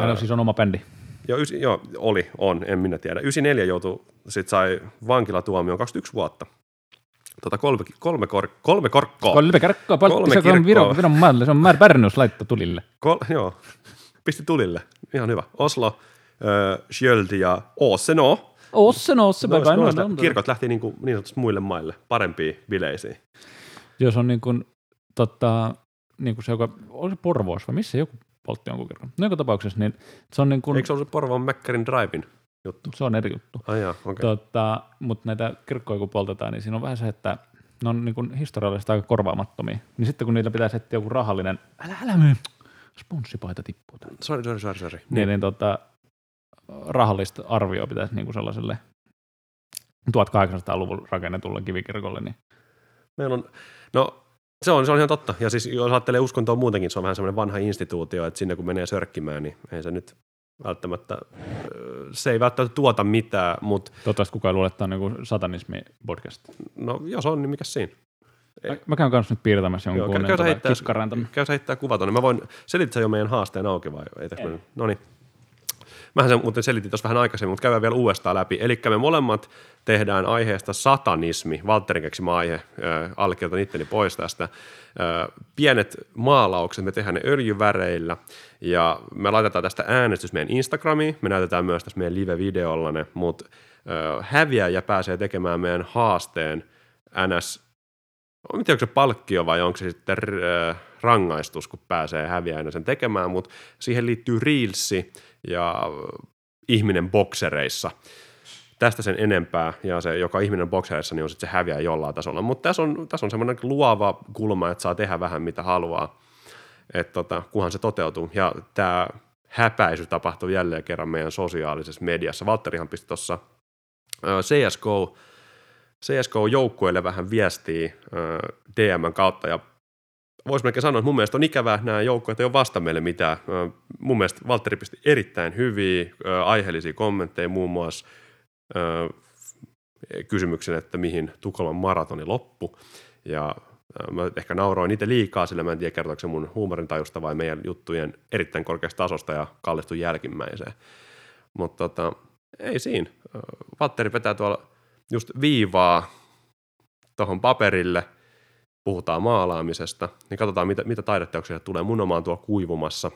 Hän on siis on oma bändi. joo, ysi, joo, oli, on, en minä tiedä. 94 joutui, sit sai vankilatuomioon 21 vuotta. Tota kolme, kolme, kor, kolme korkkoa. Kolme kirkkoa, Kolme se on. Viron, Viron maalle, se on Mär Bärnus laitto tulille. Kol, joo, pisti tulille. Ihan hyvä. Oslo, äh, Skjöld ja Åseno. Osse, no, se Noista- päivä. No, noista no, no. kirkot lähti niin, kuin, niin sanotusti muille maille, parempiin bileisiin. Jos on niin kuin, tota, niin kuin se, joka, oli se Porvoos vai missä joku poltti jonkun kirkon. No joka tapauksessa, niin se on niin kuin, Eikö se ollut se Porvoon Mäkkärin Drivein juttu? se on eri juttu. Ai jaa, okei. Okay. Tota, mutta näitä kirkkoja kun poltetaan, niin siinä on vähän se, että ne on niin kuin historiallisesti aika korvaamattomia. Niin sitten kun niillä pitäisi etsiä joku rahallinen, älä, älä myy, sponssipaita tippuu täältä. Sori, sori, sori, sori. Niin, niin tota, rahallista arvioa pitäisi niin kuin sellaiselle 1800-luvun rakennetulle kivikirkolle, niin Meillä on, no se on, se on ihan totta. Ja siis jos ajattelee uskontoa muutenkin, se on vähän semmoinen vanha instituutio, että sinne kun menee sörkkimään, niin ei se nyt välttämättä, se ei välttämättä tuota mitään, mutta toivottavasti kukaan luulee, että on niin satanismi-podcast. no jos on, niin mikä siinä? Mä, mä käyn kanssa nyt piirtämässä Joo, jonkun käy, niin, käy, tota, heittää, käy heittää kuva tonne. Mä voin, selitit sä jo meidän haasteen auki vai ei? No niin. Mähän sen muuten selitin tuossa vähän aikaisemmin, mutta käydään vielä uudestaan läpi. Eli me molemmat tehdään aiheesta satanismi, Valtterin keksimä aihe, äh, allekirjoitan itteni pois tästä. Äh, pienet maalaukset, me tehdään ne öljyväreillä. Ja me laitetaan tästä äänestys meidän Instagramiin, me näytetään myös tässä meidän live-videolla ne, mutta äh, häviäjä pääsee tekemään meidän haasteen NS en tiedä, onko se palkkio vai onko se sitten rangaistus, kun pääsee häviäjänä sen tekemään, mutta siihen liittyy reelsi ja ihminen boksereissa. Tästä sen enempää, ja se, joka ihminen boksereissa, niin on sitten se häviäjä jollain tasolla. Mutta tässä on, tässä on semmoinen luova kulma, että saa tehdä vähän mitä haluaa, että tota, kunhan se toteutuu. Ja tämä häpäisy tapahtuu jälleen kerran meidän sosiaalisessa mediassa. Valtterihan pisti tuossa CSGO CSK-joukkueelle vähän viestiä DMn kautta ja voisi melkein sanoa, että mun mielestä on ikävää, että nämä joukkueet ei ole vasta meille mitään. Mun mielestä Valtteri pisti erittäin hyviä, aiheellisia kommentteja, muun muassa kysymyksen, että mihin Tukholman maratoni loppu. Ja mä ehkä nauroin itse liikaa, sillä mä en tiedä kertooko se mun huumorintajusta vai meidän juttujen erittäin korkeasta tasosta ja kallistui jälkimmäiseen. Mutta tota, ei siinä. Valtteri vetää tuolla just viivaa tuohon paperille, puhutaan maalaamisesta, niin katsotaan, mitä, mitä taideteoksia tulee. Mun oma on tuolla kuivumassa.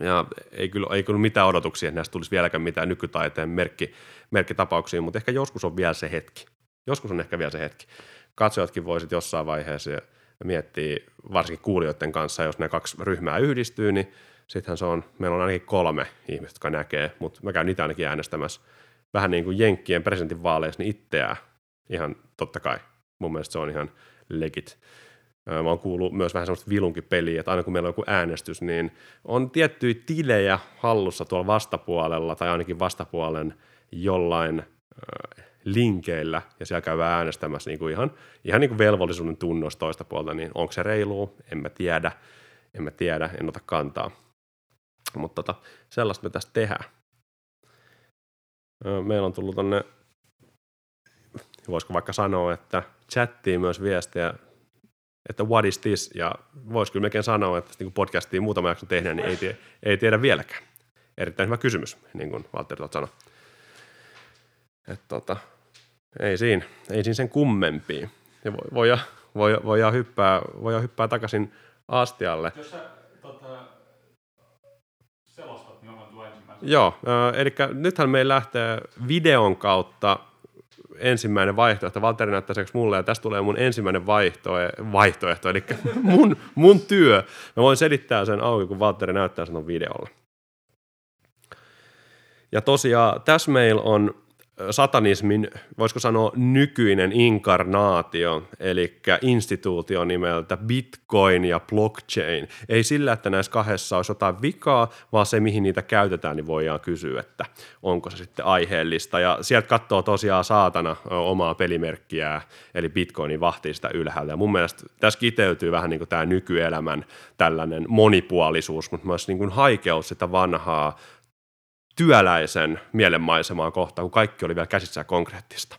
Ja ei kyllä, ei kyllä mitään odotuksia, että näistä tulisi vieläkään mitään nykytaiteen merkki, merkkitapauksia, mutta ehkä joskus on vielä se hetki. Joskus on ehkä vielä se hetki. Katsojatkin voisit jossain vaiheessa miettiä, varsinkin kuulijoiden kanssa, jos ne kaksi ryhmää yhdistyy, niin sittenhän se on, meillä on ainakin kolme ihmistä, jotka näkee, mutta mä käyn niitä ainakin äänestämässä vähän niin kuin Jenkkien presidentinvaaleissa, niin itseään ihan totta kai. Mun mielestä se on ihan legit. Mä oon kuullut myös vähän semmoista vilunkipeliä, että aina kun meillä on joku äänestys, niin on tiettyjä tilejä hallussa tuolla vastapuolella, tai ainakin vastapuolen jollain linkeillä, ja siellä käydään äänestämässä niin kuin ihan, ihan niin kuin velvollisuuden tunnos toista puolta, niin onko se reilu? En mä tiedä. En mä tiedä, en ota kantaa. Mutta tota, sellaista me tästä tehdään. Meillä on tullut tonne, voisiko vaikka sanoa, että chattiin myös viestejä, että what is this, ja voisi kyllä melkein sanoa, että niin podcastiin muutama jakso tehdään, niin ei, tie, ei tiedä vieläkään. Erittäin hyvä kysymys, niin kuin Valtteri tuot sanoi. Että tota, ei siinä, ei siinä sen kummempia. Ja voi, voi, voi, voi, hyppää, voi hyppää takaisin astialle. Jos sä tota, selostat, niin mä voin. Joo, eli nythän meillä lähtee videon kautta ensimmäinen vaihtoehto. Valtteri näyttää seksi mulle, ja tästä tulee mun ensimmäinen vaihtoehto, vaihtoehto eli mun, mun työ. Mä voin selittää sen auki, kun Valtteri näyttää sen videolla. Ja tosiaan tässä meillä on satanismin, voisiko sanoa nykyinen inkarnaatio, eli instituutio nimeltä Bitcoin ja blockchain. Ei sillä, että näissä kahdessa olisi jotain vikaa, vaan se, mihin niitä käytetään, niin voidaan kysyä, että onko se sitten aiheellista. Ja sieltä katsoo tosiaan saatana omaa pelimerkkiä, eli Bitcoinin vahtii sitä ylhäältä. Ja mun mielestä tässä kiteytyy vähän niin kuin tämä nykyelämän tällainen monipuolisuus, mutta myös niin kuin haikeus sitä vanhaa työläisen mielenmaisemaa kohtaan, kun kaikki oli vielä käsissä konkreettista.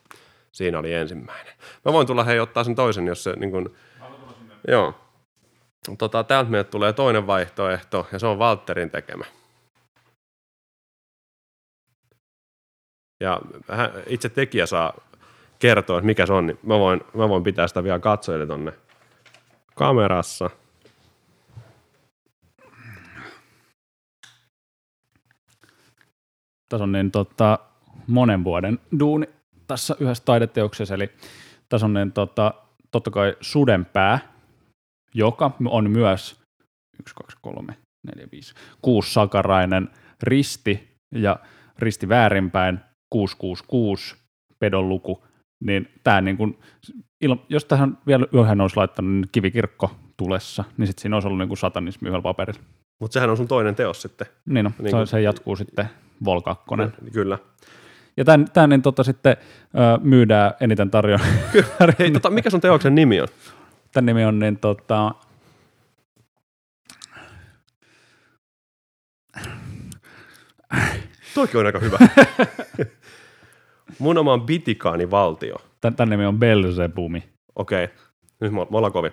Siinä oli ensimmäinen. Mä voin tulla hei ottaa sen toisen, jos se niin kuin, Joo. Tota, täältä meille tulee toinen vaihtoehto, ja se on Walterin tekemä. Ja hän, itse tekijä saa kertoa, että mikä se on, niin mä voin, mä voin pitää sitä vielä katsojille tonne kamerassa – tässä on niin tota, monen vuoden duuni tässä yhdessä taideteoksessa, eli tässä on niin tota, totta kai sudenpää, joka on myös 1, 2, 3, 4, 5, 6 sakarainen risti ja risti väärinpäin 666 pedon luku, niin tämä niin kuin, jos tähän vielä yhden olisi laittanut niin kivikirkko tulessa, niin sitten siinä olisi ollut niin kuin satanismi yhdellä paperilla. Mutta sehän on sun toinen teos sitten. Niin, no, niin se, se jatkuu sitten Vol 2. Kyllä. Ja tämän, tämän niin tota sitten ö, myydään eniten tarjolla. Hei, tota, mikä sun teoksen nimi on? Tämän nimi on niin tota... Toikin on aika hyvä. Mun oma on Bitikaani valtio. Tän, tämän nimi on Belzebumi. Okei, okay. nyt me ollaan kovin.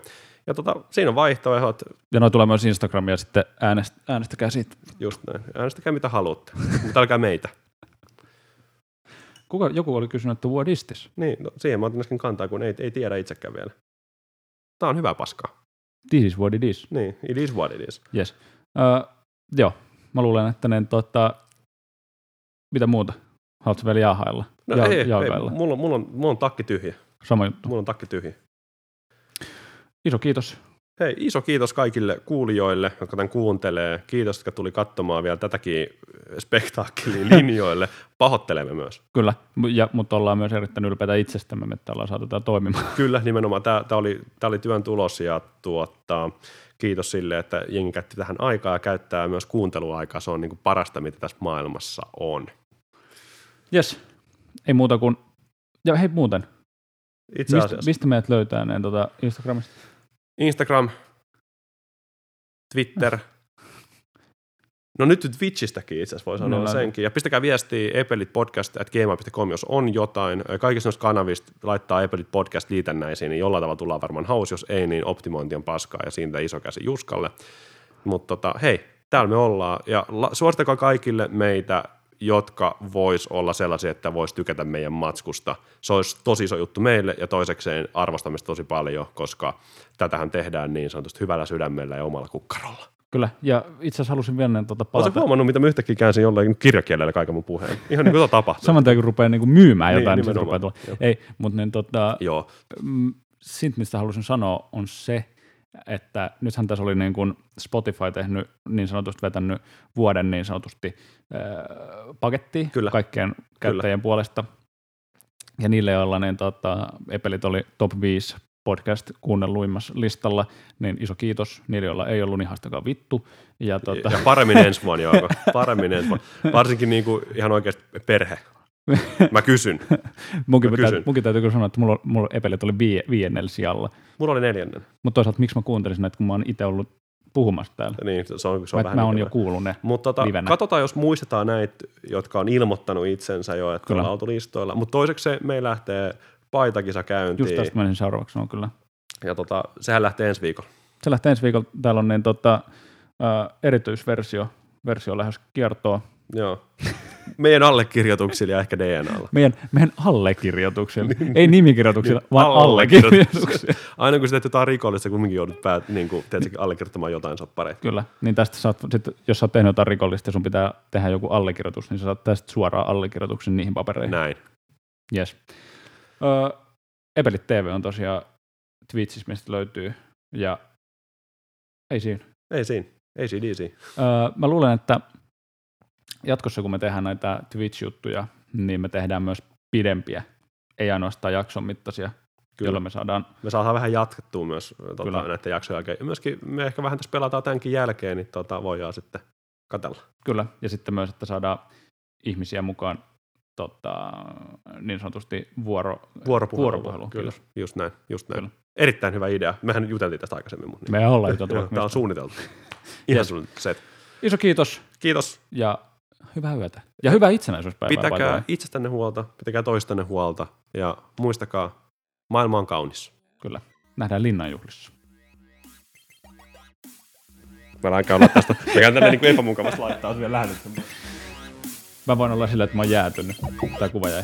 Ja tota, siinä on vaihtoehdot. Ja noin tulee myös Instagramia sitten äänest, äänestäkää siitä. Just näin. Äänestäkää mitä haluatte, mutta älkää meitä. Kuka, joku oli kysynyt, että what is this? Niin, no, siihen mä otin äsken kantaa, kun ei, ei tiedä itsekään vielä. Tämä on hyvä paskaa. This is what it is. Niin, it is what it is. Yes. Uh, joo, mä luulen, että ne, tota, mitä muuta? Haluatko vielä jaahailla? No ja, ei, ei, mulla, on, mulla, on, mulla on takki tyhjä. Sama juttu. Mulla on takki tyhjä. Iso kiitos. Hei, iso kiitos kaikille kuulijoille, jotka tämän kuuntelee. Kiitos, että tuli katsomaan vielä tätäkin spektaakkeliin linjoille. Pahoittelemme myös. Kyllä, ja, mutta ollaan myös erittäin ylpeitä itsestämme, että ollaan saatu tämä toimimaan. Kyllä, nimenomaan. Tämä, tämä, oli, tämä oli työn tulos ja tuota, kiitos sille, että jengi käytti tähän aikaa ja käyttää myös kuunteluaikaa. Se on niin kuin parasta, mitä tässä maailmassa on. Yes, ei muuta kuin, ja hei muuten, itse mistä, mistä meidät löytää ne tuota Instagramista? Instagram, Twitter. No nyt Twitchistäkin itse asiassa voi sanoa no, senkin. Ja pistäkää viestiä epelitpodcast.gmail.com, jos on jotain. Kaikissa noista kanavista laittaa Epelit podcast liitännäisiin, niin jollain tavalla tullaan varmaan haus. Jos ei, niin optimointi on paskaa ja siitä iso käsi Juskalle. Mutta tota, hei, täällä me ollaan. Ja suosittakaa kaikille meitä jotka vois olla sellaisia, että vois tykätä meidän matskusta. Se olisi tosi iso juttu meille ja toisekseen arvostamista tosi paljon, koska tätähän tehdään niin sanotusti hyvällä sydämellä ja omalla kukkarolla. Kyllä, ja itse asiassa halusin vielä tuota palata. Oletko huomannut, mitä mä yhtäkkiä käänsin jollain kirjakielellä kaiken mun puheen? Ihan niin kuin tapahtuu. Saman tien, kun rupeaa niin kuin myymään jotain, niin, niin rupeaa tulla. Ei, mutta niin, tota, Joo. Siitä, mistä halusin sanoa, on se, että nythän tässä oli niin kuin Spotify tehnyt niin sanotusti vetänyt vuoden niin sanotusti äh, pakettiin Kyllä. kaikkien Kyllä. käyttäjien puolesta. Ja niille, joilla niin, tota, Epelit oli top 5 podcast kuunnelluimmassa listalla, niin iso kiitos niille, joilla ei ollut, niin haastakaa vittu. Ja, tota... ja paremmin ensi vuonna, joo. Paremmin ensi vuonna. Varsinkin niin kuin ihan oikeasti perhe. Mä kysyn. munkin, mä kysyn. Täytyy, munkin täytyy sanoa, että mulla, mulla epelit oli vie, viiennellä sijalla. Mulla oli neljännen. Mutta toisaalta miksi mä kuuntelisin näitä, kun mä oon itse ollut puhumassa täällä. Niin, se on, se on mä, vähän mä oon jo kuullut ne Mutta tota, katsotaan, jos muistetaan näitä, jotka on ilmoittanut itsensä jo, että on autolistoilla. Mutta toiseksi se, me lähtee paitakisa käyntiin. Just tästä menisin seuraavaksi, on kyllä. Ja tota, sehän lähtee ensi viikolla. Se lähtee ensi viikolla. Täällä on niin, tota, erityisversio versio lähes kiertoa. Joo. Meidän allekirjoituksilla ja ehkä DNAlla. Meidän, meidän allekirjoituksilla. Ei nimikirjoituksilla, vaan allekirjoituksilla. Aina kun sä teet jotain rikollista, kumminkin joudut päät, niin kuin, teet, allekirjoittamaan jotain soppareita. Kyllä, niin tästä saat, sit, jos sä oot tehnyt jotain rikollista ja sun pitää tehdä joku allekirjoitus, niin sä saat tästä suoraan allekirjoituksen niihin papereihin. Näin. Yes. Öö, Epelit TV on tosiaan Twitchissä, mistä löytyy, ja ei siinä. Ei siinä. ACDC. Öö, mä luulen, että jatkossa kun me tehdään näitä Twitch-juttuja, niin me tehdään myös pidempiä, ei ainoastaan jakson mittaisia, Kyllä. jolloin me saadaan... Me saadaan vähän jatkettua myös tuota, näiden jaksojen jälkeen. Myöskin me ehkä vähän tässä pelataan tämänkin jälkeen, niin tuota, voidaan sitten katella. Kyllä, ja sitten myös, että saadaan ihmisiä mukaan tota, niin sanotusti vuoro, vuoropuhelu. vuoropuhelu. Kyllä, just näin. Just näin. Kyllä. Erittäin hyvä idea. Mehän juteltiin tästä aikaisemmin. Mutta niin. Me ollaan juteltu. Tämä on suunniteltu. Ihan yes. Iso kiitos. Kiitos. Ja hyvää yötä. Ja hyvää itsenäisyyspäivää. Pitäkää itsestänne huolta, pitäkää toistanne huolta ja muistakaa, maailma on kaunis. Kyllä. Nähdään linnanjuhlissa. Mä lähden käydä tästä. Mä käyn tänne niin epämukavasti laittaa vielä lähdettä. Mä voin olla sillä, että mä oon jäätynyt. Tää kuva jäi.